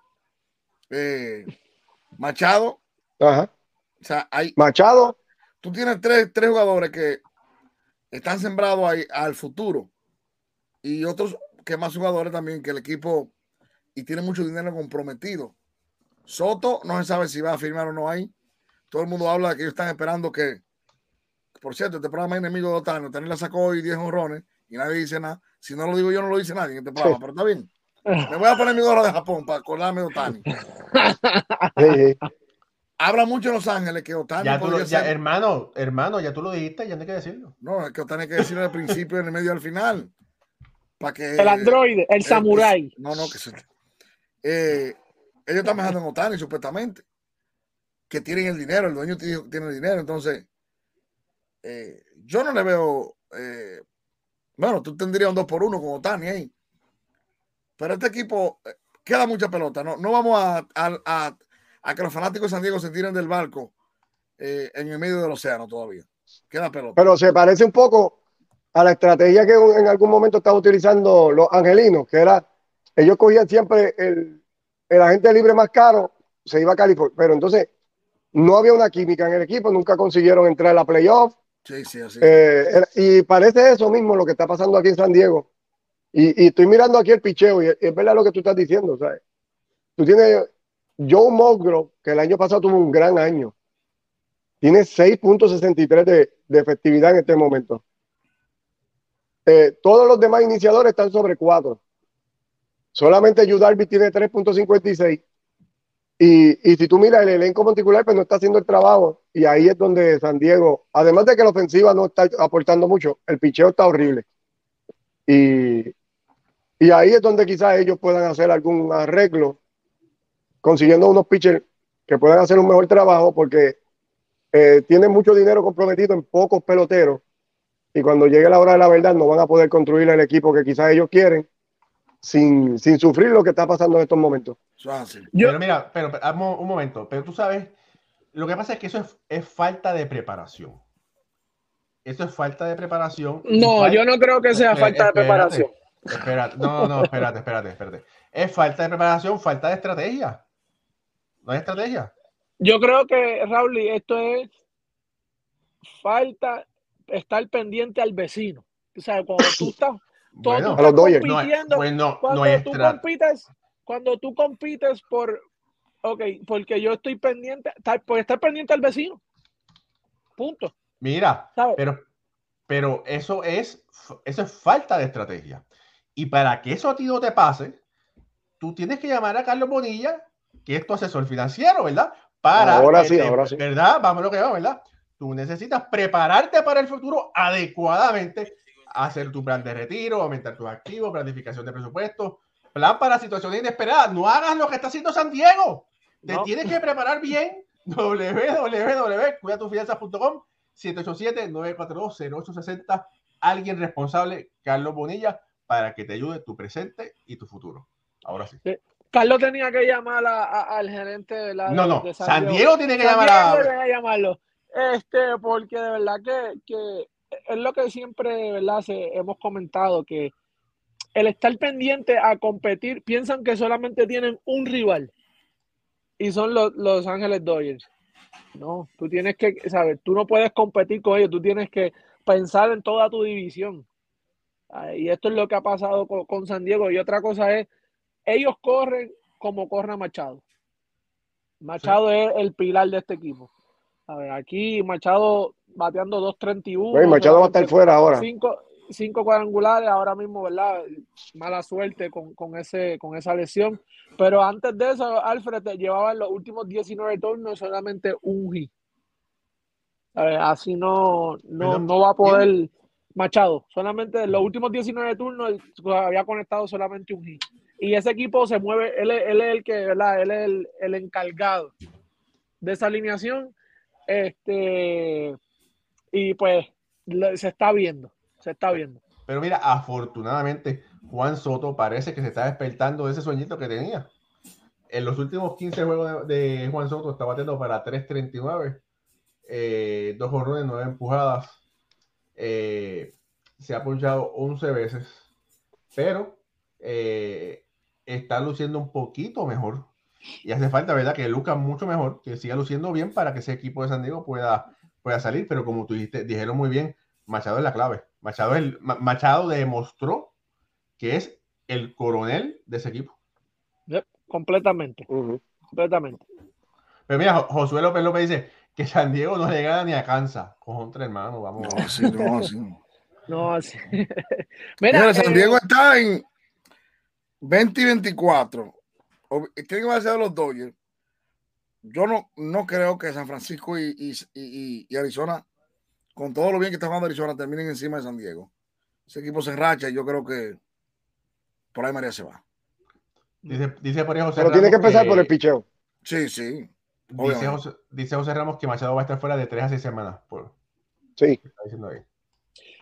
Eh, Machado. Ajá. O sea, hay. Machado. Tú tienes tres, tres jugadores que están sembrados ahí al futuro. Y otros que más jugadores también que el equipo y tiene mucho dinero comprometido. Soto no se sabe si va a firmar o no ahí. Todo el mundo habla de que ellos están esperando que por cierto, este programa es enemigo de Otani. Otani la sacó hoy 10 honrones y nadie dice nada. Si no lo digo yo, no lo dice nadie en este programa, pero está bien. Me voy a poner mi gorra de Japón para acordarme de Otani. Habla mucho en Los Ángeles que Otani. Ya hermano, hermano, ya tú lo dijiste, ya no hay que decirlo. No, es que Otani hay que decirlo al principio, en el medio y al final. Para que, el androide, el, samurái. No, no, que se. Eh, ellos están mejando en Otani, supuestamente. Que tienen el dinero, el dueño tiene el dinero. Entonces, eh, yo no le veo. Eh, bueno, tú tendrías un 2 por 1 con Otani ahí. Pero este equipo eh, queda mucha pelota. No, no vamos a, a, que los fanáticos de San Diego se tiren del barco en el medio del océano todavía. Queda pelota. Pero se parece un poco a la estrategia que en algún momento estaban utilizando los angelinos, que era, ellos cogían siempre el, el agente libre más caro, se iba a California, pero entonces no había una química en el equipo, nunca consiguieron entrar a la playoff, Sí, sí, así. Eh, y parece eso mismo lo que está pasando aquí en San Diego. Y, estoy mirando aquí el picheo y es, verdad lo que tú estás diciendo. ¿sabes? Tú tienes Joe Musgrove, que el año pasado tuvo un gran año. Tiene 6.63 de, de, efectividad en este momento. Eh, todos los demás iniciadores están sobre 4. Solamente Judarby tiene 3.56 y, si tú miras el elenco particular, pues no está haciendo el trabajo. Y ahí es donde San Diego, además de que la ofensiva no está aportando mucho, el picheo está horrible. Y, ahí es donde quizás ellos puedan hacer algún arreglo, consiguiendo unos pitchers que puedan hacer un mejor trabajo, porque eh, tienen mucho dinero comprometido en pocos peloteros. Y cuando llegue la hora de la verdad, no van a poder construir el equipo que quizás ellos quieren sin, sin sufrir lo que está pasando en estos momentos. Pero mira, pero, un momento, pero tú sabes, lo que pasa es que eso es, falta de preparación. Eso es falta de preparación. No, yo no creo que sea falta de preparación. Espérate, no, no, espérate, espérate, espérate. Es falta de preparación, falta de estrategia. No hay estrategia. Yo creo que, Raúl, esto es falta estar pendiente al vecino. O sea, cuando tú estás bueno, compitiendo, no, cuando tú compites, cuando tú compites por, ok, porque yo estoy pendiente, por estar pendiente al vecino. Punto. Mira, pero, pero eso es, eso es falta de estrategia. Y para que eso a ti no te pase, tú tienes que llamar a Carlos Bonilla, que es tu asesor financiero, ¿verdad? Para ahora sí, ahora sí. ¿Verdad? Vamos a lo que va, ¿verdad? Tú necesitas prepararte para el futuro adecuadamente, hacer tu plan de retiro, aumentar tus activos, planificación de presupuesto, plan para situaciones inesperadas. No hagas lo que está haciendo San Diego. Te tienes que preparar bien. www.cuidatufianzas.com 787-942-0860. Alguien responsable, Carlos Bonilla, para que te ayude tu presente y tu futuro. Ahora sí. Carlos tenía que llamar al gerente de la. No, no, San, Diego. tiene que llamar a. llamarlo. Este, porque de verdad que, que es lo que siempre, ¿verdad? Se, hemos comentado que el estar pendiente a competir, piensan que solamente tienen un rival y son los, los Ángeles Dodgers. No, tú tienes que, ¿sabes? Tú no puedes competir con ellos, tú tienes que pensar en toda tu división. Y esto es lo que ha pasado con, San Diego. Y otra cosa es, ellos corren como corre Machado. Machado es el pilar de este equipo. A ver, aquí Machado bateando 2.31. Machado va a estar fuera ahora. Cinco, cinco cuadrangulares ahora mismo, ¿verdad? Mala suerte con, con, ese, con esa lesión. Pero antes de eso, Alfred llevaba en los últimos 19 turnos solamente un hit. así no, no, no va a poder Machado. Solamente en los últimos 19 turnos había conectado solamente un hit. Y ese equipo se mueve, él, es el que, ¿verdad? Él es el, el encargado de esa alineación. Este, y pues se está viendo, se está viendo. Pero mira, afortunadamente Juan Soto parece que se está despertando de ese sueñito que tenía. En los últimos 15 juegos de, Juan Soto estaba teniendo para 3.39, eh, dos jorrones, nueve empujadas. Eh, se ha punchado 11 veces, pero eh, está luciendo un poquito mejor. Y hace falta, ¿verdad? Que Lucas mucho mejor, que siga luciendo bien para que ese equipo de San Diego pueda pueda salir, pero como tú dijiste, dijeron muy bien, Machado es la clave. Machado, el, Machado demostró que es el coronel de ese equipo. completamente. Completamente. Pero mira, Josué López López dice que San Diego no le gana ni a Kansas. Contra hermano, vamos. No, sí, no, sí. no, sí. mira, San eh, Diego está en 20 y 24. Tiene que ser los Dodgers yo no, no creo que San Francisco y, Arizona, con todo lo bien que está jugando Arizona, terminen encima de San Diego. Ese equipo se racha y yo creo que por ahí María se va. Dice, dice por ahí José Pero tiene que empezar por el picheo. Sí, sí. Dice José, dice José, Ramos que Machado va a estar fuera de tres a seis semanas. Por, sí.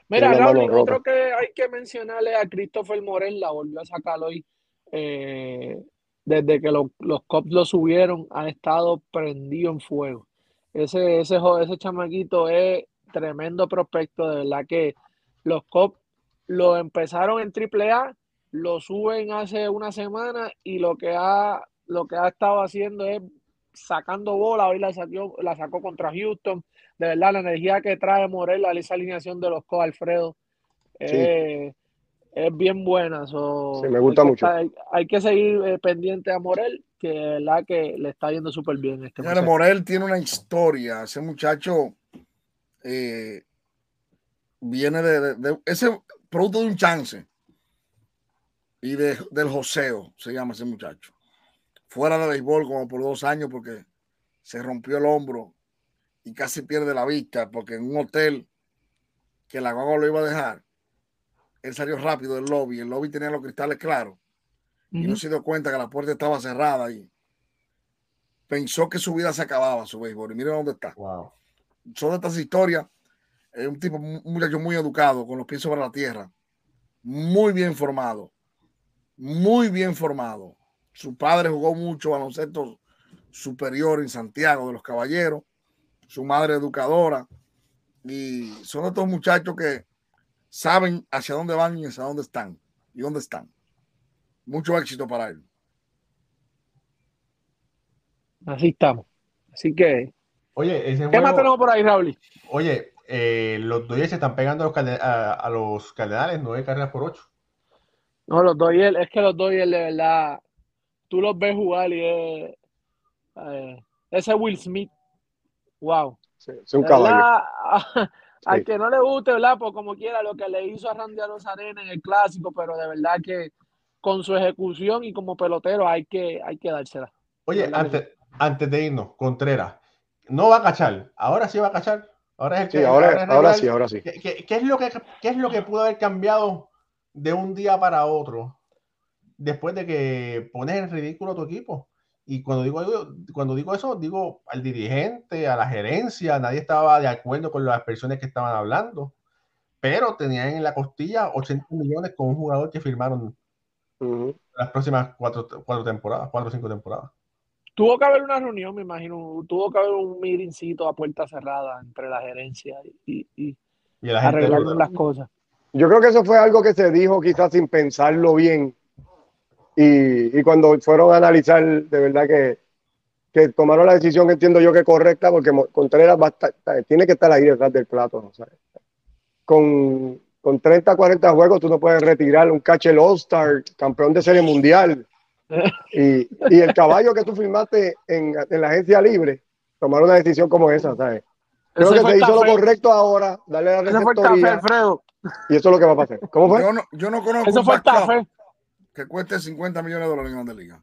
Mira, Raúl, otro que hay que mencionarle a Christopher Morel, la volvió a sacar hoy. Eh, desde que los cops lo subieron, han estado prendido en fuego. Ese, ese, ese chamaquito es tremendo prospecto, de verdad que los cops lo empezaron en AAA, lo suben hace una semana y lo que ha, lo que ha estado haciendo es sacando bola, hoy la sacó, la sacó contra Houston, de verdad la energía que trae Morel a esa alineación de los cops, Alfredo, eh, es bien buena. So, me gusta mucho. hay, que seguir eh, pendiente a Morel, que la que le está yendo súper bien. Este Morel tiene una historia. Ese muchacho eh, viene de, ese producto de un chance y de, del joseo, se llama ese muchacho. Fuera de béisbol como por dos años porque se rompió el hombro y casi pierde la vista porque en un hotel que la guagua lo iba a dejar él salió rápido del lobby. El lobby tenía los cristales claros. Y no se dio cuenta que la puerta estaba cerrada y pensó que su vida se acababa, su béisbol. Y miren dónde está. Wow. Son estas historias. Es un tipo, un muchacho muy educado, con los pies sobre la tierra. Muy bien formado. Muy bien formado. Su padre jugó mucho baloncesto superior en Santiago de los Caballeros. Su madre educadora. Y son estos muchachos que saben hacia dónde van y hacia dónde están y dónde están. Mucho éxito para él. Así estamos. Así que. Oye, ese ¿qué más tenemos por ahí, Raúl? Oye, eh, los Dodgers se están pegando a los, Cardenales, nueve carreras por ocho. No, los Dodgers, es que los Dodgers de verdad, tú los ves jugar y es, eh, ese Will Smith, wow. es un caballo. Al que no le guste, ¿verdad? Pues como quiera, lo que le hizo a Randy Arena en el clásico, pero de verdad que con su ejecución y como pelotero hay que, hay que dársela. Oye, antes, antes de irnos, Contreras, no va a cachar, ahora sí va a cachar. Ahora es sí, ahora, ahora, sí, ahora sí. ¿Qué, es lo que, ¿Qué es lo que pudo haber cambiado de un día para otro después de que pones en ridículo a tu equipo? Y cuando digo, cuando digo eso, digo al dirigente, a la gerencia, nadie estaba de acuerdo con las personas que estaban hablando, pero tenían en la costilla 80 millones con un jugador que firmaron las próximas cuatro, cuatro temporadas, cuatro o cinco temporadas. Tuvo que haber una reunión, me imagino, tuvo que haber un meetingcito a puerta cerrada entre la gerencia y, y, arreglar las cosas. Yo creo que eso fue algo que se dijo quizás sin pensarlo bien y, cuando fueron a analizar, de verdad que, que tomaron la decisión, entiendo yo que correcta, porque Contreras va tiene que estar ahí detrás del plato. Con, con 30, 40 juegos, tú no puedes retirar un catcher All-Star, campeón de serie mundial. Y, y, el caballo que tú firmaste en, en, la agencia libre, tomar una decisión como esa, ¿sabes? Creo que se hizo lo correcto ahora, darle la receptoría. Y eso es lo que va a pasar. ¿Cómo fue? Yo no, yo no conozco. Eso fue el café que cueste 50 millones de dólares en Grande Liga.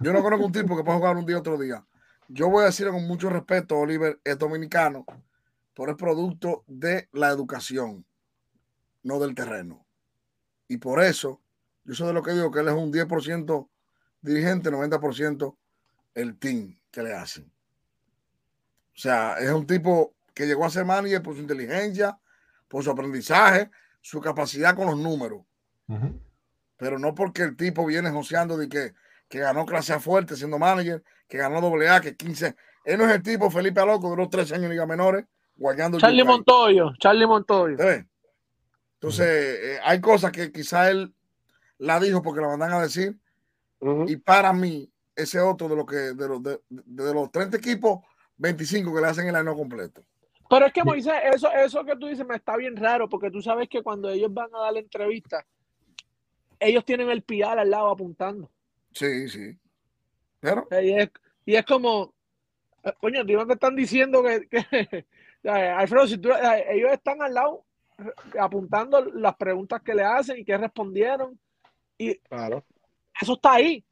Yo no conozco un tipo que pueda jugar un día otro día. Yo voy a decirle con mucho respeto, Oliver es dominicano, por el producto de la educación, no del terreno. Y por eso, yo soy de lo que digo que él es un 10% dirigente, 90% el team que le hacen. O sea, es un tipo que llegó a ser manager por su inteligencia, por su aprendizaje, su capacidad con los números pero no porque el tipo viene joseando de que, que ganó clase A fuerte siendo manager, que ganó doble A, que 15. Él no es el tipo Felipe Aloco de los tres años en Liga Menores, guayando. Charlie Montoyo, Charlie Montoyo. Entonces, eh, hay cosas que quizá él la dijo porque la mandan a decir. Y para mí, ese otro de, lo que, de, los, de, los 30 equipos, 25 que le hacen el año completo. Pero es que Moisés, eso, eso que tú dices me está bien raro, porque tú sabes que cuando ellos van a dar la entrevista, ellos tienen el pial al lado apuntando. Sí, sí. Pero. Y es, como, eh, coño, tío, te están diciendo que, Alfredo, si tú, ellos están al lado apuntando las preguntas que le hacen y que respondieron. Y claro. eso está ahí.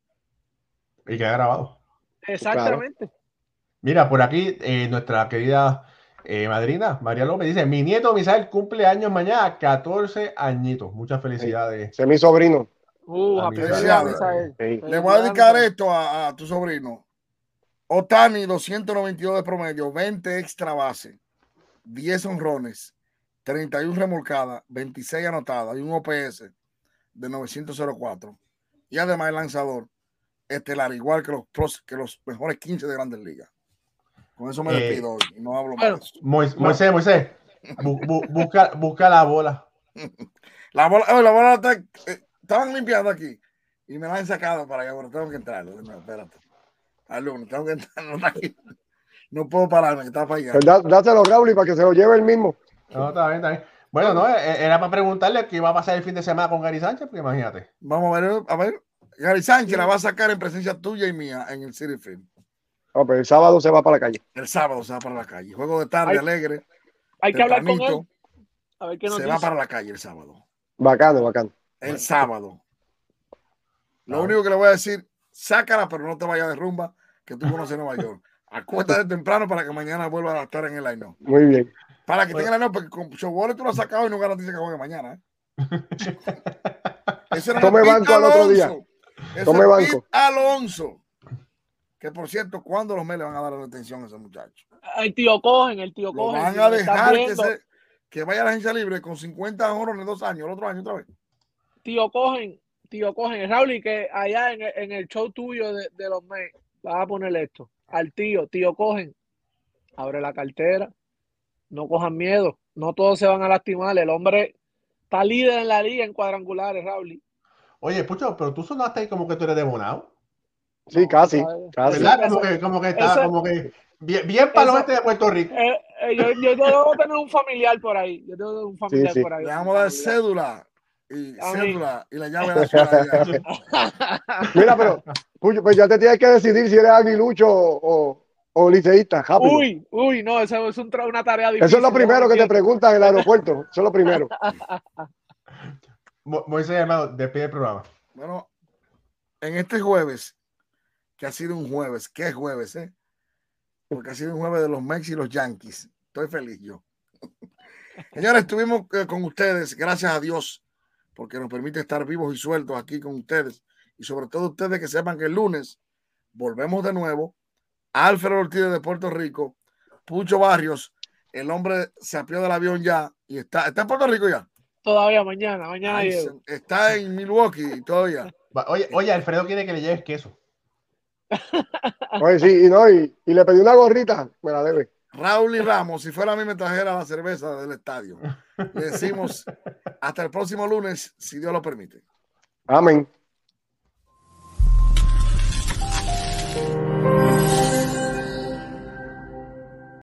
Y queda grabado. Exactamente. Mira, por aquí eh, nuestra querida eh, madrina, María López dice, mi nieto Misael cumple años mañana, 14 añitos. Muchas felicidades. Ese es mi sobrino. Uh, Le voy a dedicar esto a, tu sobrino. Otani, 292 de promedio, 20 extra base, 10 honrones, 31 remolcadas, 26 anotadas y un OPS de 904. Y además el lanzador estelar, igual que los, que los mejores 15 de grandes ligas. Con eso me eh, despido hoy. No hablo más. Moisés, Moisés, busca, busca la bola. La bola, la bola está, eh, estaban limpiando aquí y me la han sacado para allá, pero tengo que entrar. No, espérate. Alumno, tengo que entrar. No, no puedo pararme, que está allá. Pues dáselo, Raúl, para que se lo lleve el mismo. No, está bien, está bien. Bueno, no, eh, era para preguntarle qué iba a pasar el fin de semana con Gary Sánchez, porque imagínate. Vamos a ver, a ver. Gary Sánchez la va a sacar en presencia tuya y mía en el City Film el sábado se va para la calle. El sábado se va para la calle. Juego de tarde, alegre. Hay que hablar con él. A ver qué nos se va para la calle el sábado. Bacano, bacano. El sábado. Lo único que le voy a decir, sácala, pero no te vayas de rumba, que tú conoces Nueva York. Acuéstate temprano para que mañana vuelva a estar en el line Muy bien. Para que tenga el line porque con Showball tú lo has sacado y no garantiza que juegue mañana. ¿eh? Ese Tome banco al otro día. Tome banco. Alonso. Que por cierto, ¿cuándo los Mets le van a dar la atención a ese muchacho? El tío Cogen, el tío Cogen. Van a dejar que, vaya a la agencia libre con 50 euros en dos años, el otro año otra vez. Tío Cogen, tío Cogen, Raúl, y que allá en, el show tuyo de, los Mets vas a poner esto. Al tío, tío Cogen, abre la cartera, no cojan miedo, no todos se van a lastimar. El hombre está líder en la liga en cuadrangulares, Raúl. Oye, Pucho, pero tú sonaste ahí como que tú eres demonado. Sí, casi. casi. Como que, como que está, como que bien, bien para el oeste de Puerto Rico. Eh, eh, yo, yo, debo tener un familiar por ahí. Yo tengo un familiar por ahí. Le vamos a dar cédula y cédula y la llave de la ciudad. Mira, pero pues ya te tienes que decidir si eres aguilucho o, o liceísta. Uy, uy, no, eso es un una tarea difícil. Eso es lo primero que te preguntan en el aeropuerto. Eso es lo primero. Moisés, hermano, despide el programa. Bueno, en este jueves que ha sido un jueves. ¿Qué jueves, eh? Porque ha sido un jueves de los Mex y los Yankees. estoy feliz yo. Señores, estuvimos eh, con ustedes, gracias a Dios, porque nos permite estar vivos y sueltos aquí con ustedes. Y sobre todo ustedes que sepan que el lunes volvemos de nuevo. Alfredo Ortiz de Puerto Rico, Pucho Barrios, el hombre se apió del avión ya y está, está en Puerto Rico ya. Todavía mañana, mañana Está en Milwaukee todavía. Oye, oye, Alfredo quiere que le lleves queso. Oye, sí, y, no, y, le pedí una gorrita, me la debe. Raúl y Ramos, si fuera a mí me trajera la cerveza del estadio. Le decimos hasta el próximo lunes, si Dios lo permite. Amén.